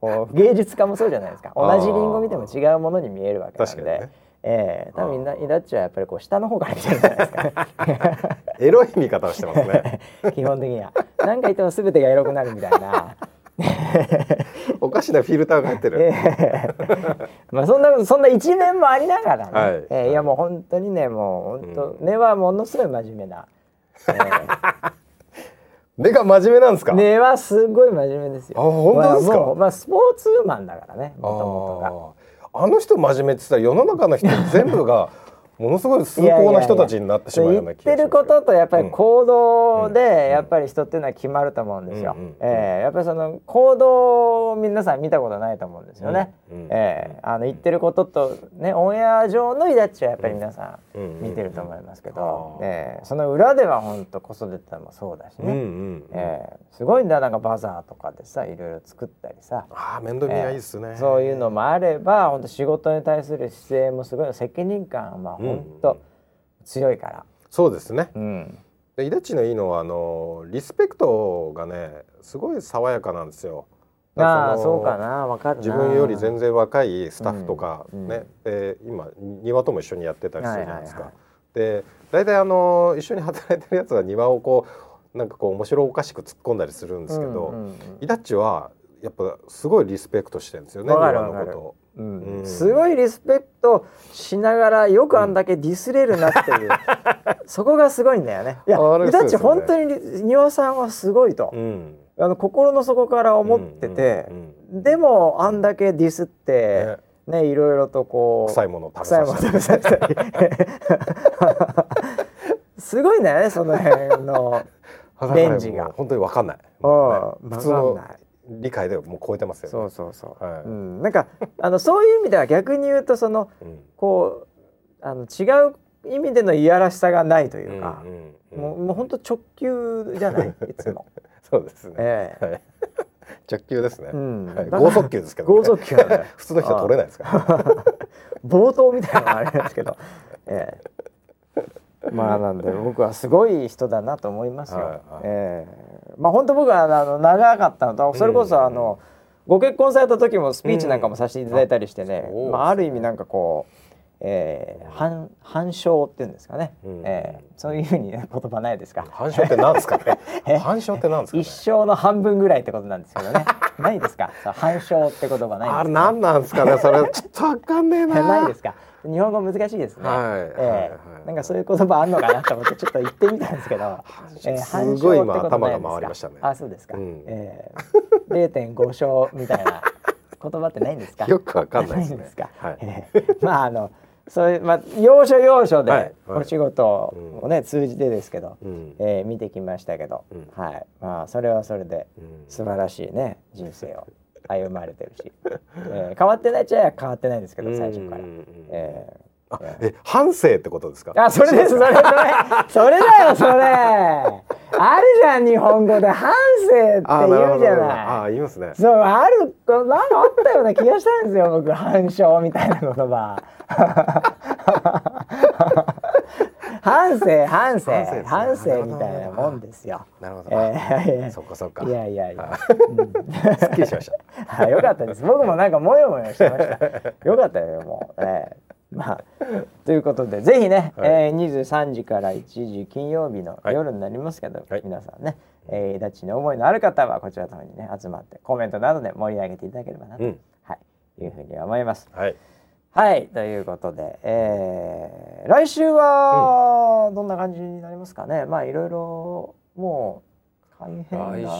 Speaker 1: こう芸術家もそうじゃないですか。同じリンゴ見ても違うものに見えるわけなんで。
Speaker 2: ね
Speaker 1: えー、多分みんなイダッチはやっぱりこう下の方から見てるんじゃないですかね。
Speaker 2: エロい見方をしてますね
Speaker 1: 基本的には。何か言っても全てがエロくなるみたいな。
Speaker 2: おかしなフィルターが入ってる、
Speaker 1: えー まあそんなそんな一面もありながらね。
Speaker 2: はい。
Speaker 1: えーい。やもう本当にねもう本当、
Speaker 2: う
Speaker 1: 根はものすごい真面目な。えー
Speaker 2: 目が真面目なんですか、
Speaker 1: 根はすごい真面目ですよ。
Speaker 2: あ本当ですか？
Speaker 1: まあまあスポーツマンだからねもともとが。
Speaker 2: あの人真面目って言ったら世の中の人全部がものすごい崇高な人たちになってしまうような気が
Speaker 1: 言ってることとやっぱり行動
Speaker 2: うん。
Speaker 1: でやっぱり人っていうのは決まると思うんですよ。ええ。やっぱりその行動を皆さん見たことないと思うんですよね。
Speaker 2: うん。うん。
Speaker 1: ええ。あの言ってることとねオンエア上のイダッチはやっぱり皆さん
Speaker 2: うん。
Speaker 1: 見てると思いますけ
Speaker 2: うん
Speaker 1: ど、
Speaker 2: うん。
Speaker 1: ええ。その裏では本当子育てもそうだし
Speaker 2: うんうん
Speaker 1: ね。
Speaker 2: うん。
Speaker 1: ええ。すごいんだなんかバザーとかでさいろいろ作ったりさ。
Speaker 2: ああ面倒見がいいですね、
Speaker 1: そういうのもあれば本当仕事に対する姿勢もすごい責任感は本当強いから、
Speaker 2: そうですね。
Speaker 1: うん、
Speaker 2: でイダッチのいいのはあのリスペクトがねすごい爽やかなんですよ。
Speaker 1: あそうかな。わかるな。
Speaker 2: 自分より全然若いスタッフとか
Speaker 1: うん。
Speaker 2: ね、で今庭とも一緒にやってたりするじゃないですか。で大体あの一緒に働いてるやつが庭をこうなんかこう面白おかしく突っ込んだりするんですけど、イダッチはやっぱすごいリスペクトしてるんですよね庭のことを
Speaker 1: うん。
Speaker 2: うん。
Speaker 1: すごいリスペクトしながらよくあんだけディスれるなっていう、そこがすごいんだよね。いや
Speaker 2: あれ
Speaker 1: イタッチ
Speaker 2: そうですよね。
Speaker 1: 本当に庭さんはすごいと、
Speaker 2: うん。
Speaker 1: あの心の底から思ってて、
Speaker 2: うん
Speaker 1: でもあんだけディスって
Speaker 2: ね、
Speaker 1: ねいろいろとこう
Speaker 2: 臭いものを食べさせ
Speaker 1: たり すごいねその辺の レンジが。
Speaker 2: 本当にわかんない、
Speaker 1: うん。
Speaker 2: 普通の
Speaker 1: わかんない
Speaker 2: 理解でもう超えてますよね。
Speaker 1: そうそうそう、
Speaker 2: はい。
Speaker 1: うん、なんかあのそういう意味では逆に言うとその
Speaker 2: うん。
Speaker 1: こうあの違う意味でのいやらしさがないというか
Speaker 2: う、んうんうん。
Speaker 1: もうもう本当直球じゃない？いつも。
Speaker 2: そうですね、
Speaker 1: ええ。
Speaker 2: はい。直球ですね、
Speaker 1: うん。
Speaker 2: はい、速球ですけど、ね、
Speaker 1: 剛速球なんだよ
Speaker 2: 普通の人は取れないですから、
Speaker 1: 冒頭みたいなのがあれですけど、ええ、まあなんで僕はすごい人だなと思いますよ。
Speaker 2: はいはい。
Speaker 1: ええまあ本当僕はあの長かったのとそれこそあの、ご結婚された時もスピーチなんかもさせていただいたりしてね、まあ、ある意味なんかこう、えー、反反証っていうんですかね、
Speaker 2: うん。
Speaker 1: えーそういうふうに、ね、言葉ないですか。
Speaker 2: 反証って何ですか
Speaker 1: え？
Speaker 2: ね反証って何ですかね？
Speaker 1: 一生の半分ぐらいってことなんですけどね。ないですか？反証って言葉ないんですか？
Speaker 2: あれ何なんですかね？それちょっとわかんねえな
Speaker 1: ないですか？日本語難しいですね。
Speaker 2: はい
Speaker 1: ええ。
Speaker 2: はいはい。
Speaker 1: なんかそういう言葉あんのかなと思ってちょっと言ってみたんですけど、え
Speaker 2: すごい今頭が回りましたね。
Speaker 1: あ、そうですか。
Speaker 2: うん。
Speaker 1: ええ。0.5勝みたいな言葉ってないんですか？
Speaker 2: よくわかんないですね。
Speaker 1: ですか？
Speaker 2: はい。
Speaker 1: ええ。まああのそういうまあ要所要所
Speaker 2: はい
Speaker 1: で
Speaker 2: はい。
Speaker 1: お仕事をね、通じてですけど、
Speaker 2: うん。
Speaker 1: えー見てきましたけど、
Speaker 2: うん。
Speaker 1: はい。まあそれはそれで
Speaker 2: うん。
Speaker 1: 素晴らしいね人生を歩まれてるし、えー変わってないっちゃ変わってないんですけど最初から。え
Speaker 2: え反省ってことですか？
Speaker 1: あ、それです、それ、それ、それだよ、それ。あるじゃん、日本語で。反省って
Speaker 2: あ
Speaker 1: 言うじゃ
Speaker 2: あ
Speaker 1: ない。
Speaker 2: 言いますね。
Speaker 1: そう、ある、なんかあったような気がしたんですよ、僕、反証みたいな言葉。反省、反省、
Speaker 2: 反省
Speaker 1: みたいなもんですよ。
Speaker 2: なるほど、
Speaker 1: えー
Speaker 2: そっかそっか。
Speaker 1: いやいやいや。
Speaker 2: あすっきりしました。
Speaker 1: はい、よかったです。僕もなんかもやもやしてました。よかったよ、もう。ええまあ、ということで、ぜひね、
Speaker 2: はい。
Speaker 1: えー、23時から1時金曜日の
Speaker 2: はい
Speaker 1: 夜になりますけど、
Speaker 2: はい。
Speaker 1: 皆さんね、えー、ダッチに思いのある方はこちらの方にね集まってコメントなどで盛り上げていただければなと、
Speaker 2: うん。
Speaker 1: はい、いうふうに思います。
Speaker 2: はい
Speaker 1: はい、ということで、えー、来週はどんな感じになりますかね？まあいろいろもう
Speaker 2: 来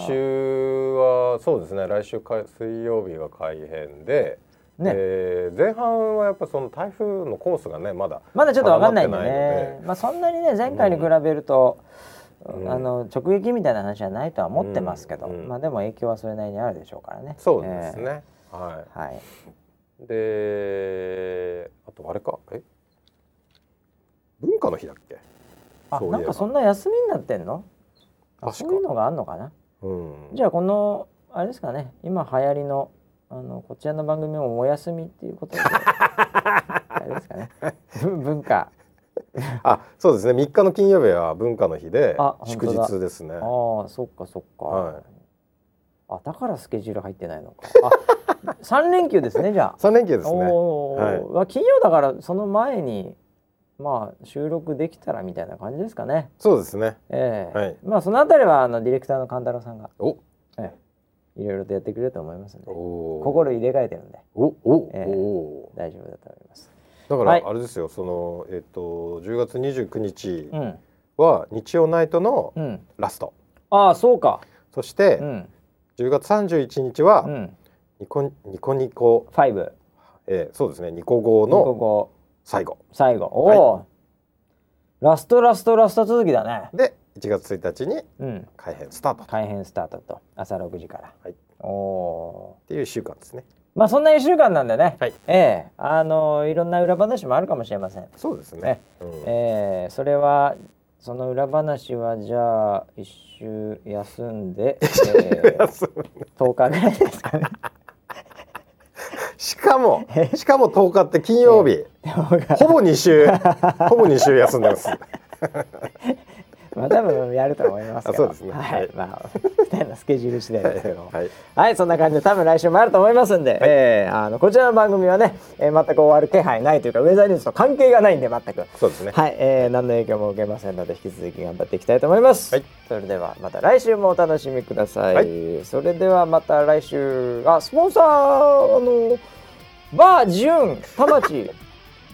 Speaker 2: 週はそうですね。来週か水曜日が改編で、
Speaker 1: ね。
Speaker 2: えー前半はやっぱその台風のコースがねまだ
Speaker 1: まだちょっとわかんないんでね。まあそんなにね前回に比べると、
Speaker 2: うん。
Speaker 1: あの直撃みたいな話はないとは思ってますけど、
Speaker 2: うんうん
Speaker 1: まあでも影響はそれなりにあるでしょうからね。
Speaker 2: そうですね、は
Speaker 1: えー。はい。
Speaker 2: いであとあれか？え？文化の日だっけ？
Speaker 1: あなんかそんな休みになってんの？そういうのがあんのかな？
Speaker 2: うん
Speaker 1: じゃあこのあれですかね。今流行りのあのこちらの番組もお休みっていうことで あれですかね。文文化。
Speaker 2: あそうですね3日の金曜日は文化の日で
Speaker 1: あ
Speaker 2: 祝日ですね
Speaker 1: ああそっかそっか。
Speaker 2: はい
Speaker 1: あだからスケジュール入ってないのか。あ 三連休ですねじゃあ。
Speaker 2: 3連休ですね。
Speaker 1: お
Speaker 2: はい。
Speaker 1: 金曜だからその前にまあ収録できたらみたいな感じですかね。
Speaker 2: そうですね。
Speaker 1: ええ。
Speaker 2: はい。
Speaker 1: まあそのあたりはあのディレクターの勘太郎さんが、
Speaker 2: お。
Speaker 1: ええいろいろとやってくれると思いますので心入れ替えてるんで
Speaker 2: おお、
Speaker 1: ええ
Speaker 2: お
Speaker 1: 大丈夫だと思います。
Speaker 2: だか
Speaker 1: はい。
Speaker 2: らあれですよ、そのえっ、と10月29日
Speaker 1: うん。
Speaker 2: は日曜ナイトの
Speaker 1: うん。
Speaker 2: ラスト、
Speaker 1: ああそうか。
Speaker 2: そして、
Speaker 1: うん
Speaker 2: 10月31日は
Speaker 1: うん。
Speaker 2: ニコニコニコ、
Speaker 1: ファイブ。
Speaker 2: えーそうですねニコ号
Speaker 1: こ
Speaker 2: の
Speaker 1: こ
Speaker 2: 最後
Speaker 1: 最後。おお、ラストラストラスト続きだね。
Speaker 2: で1月1日に
Speaker 1: うん。
Speaker 2: 改編スタートと
Speaker 1: 改編スタートと朝6時から。
Speaker 2: はい
Speaker 1: おおー。
Speaker 2: っていう1週間ですね
Speaker 1: まあそんな一週間なんでね、
Speaker 2: はい
Speaker 1: ええあのいろんな裏話もあるかもしれません。
Speaker 2: そうですね
Speaker 1: ね
Speaker 2: うん
Speaker 1: ええそれはその裏話はじゃあ一週休んで、ええ10日ぐらいですかね。
Speaker 2: しかもしかも10日って金曜日、ほぼ2週ほぼ2週休んでます
Speaker 1: ま まあ多分やると思いますけど。
Speaker 2: あそうですね
Speaker 1: は
Speaker 2: はいい。
Speaker 1: まあ二人のスケジュール次第ですけども。
Speaker 2: はい
Speaker 1: はい、そんな感じで多分来週もあると思いますんで、えーあのこちらの番組はね、えー全く終わる気配ないというかウェザーニュースと関係がないんで全く。
Speaker 2: そうですね
Speaker 1: はい、えー何の影響も受けませんので引き続き頑張っていきたいと思います。
Speaker 2: はい
Speaker 1: それではまた来週もお楽しみください。
Speaker 2: は
Speaker 1: それではまた来週あスポンサーあのバージュン田町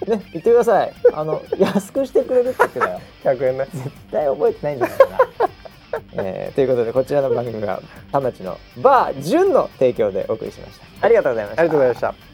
Speaker 1: ね言ってください。あの安くしてくれるって言ってたよ。
Speaker 2: 100円ね
Speaker 1: 絶対覚えてないんじゃないかな。えーということでこちらの番組は田町のバージュンの提供でお送りしました。ありがとうございました。
Speaker 2: ありがとうございました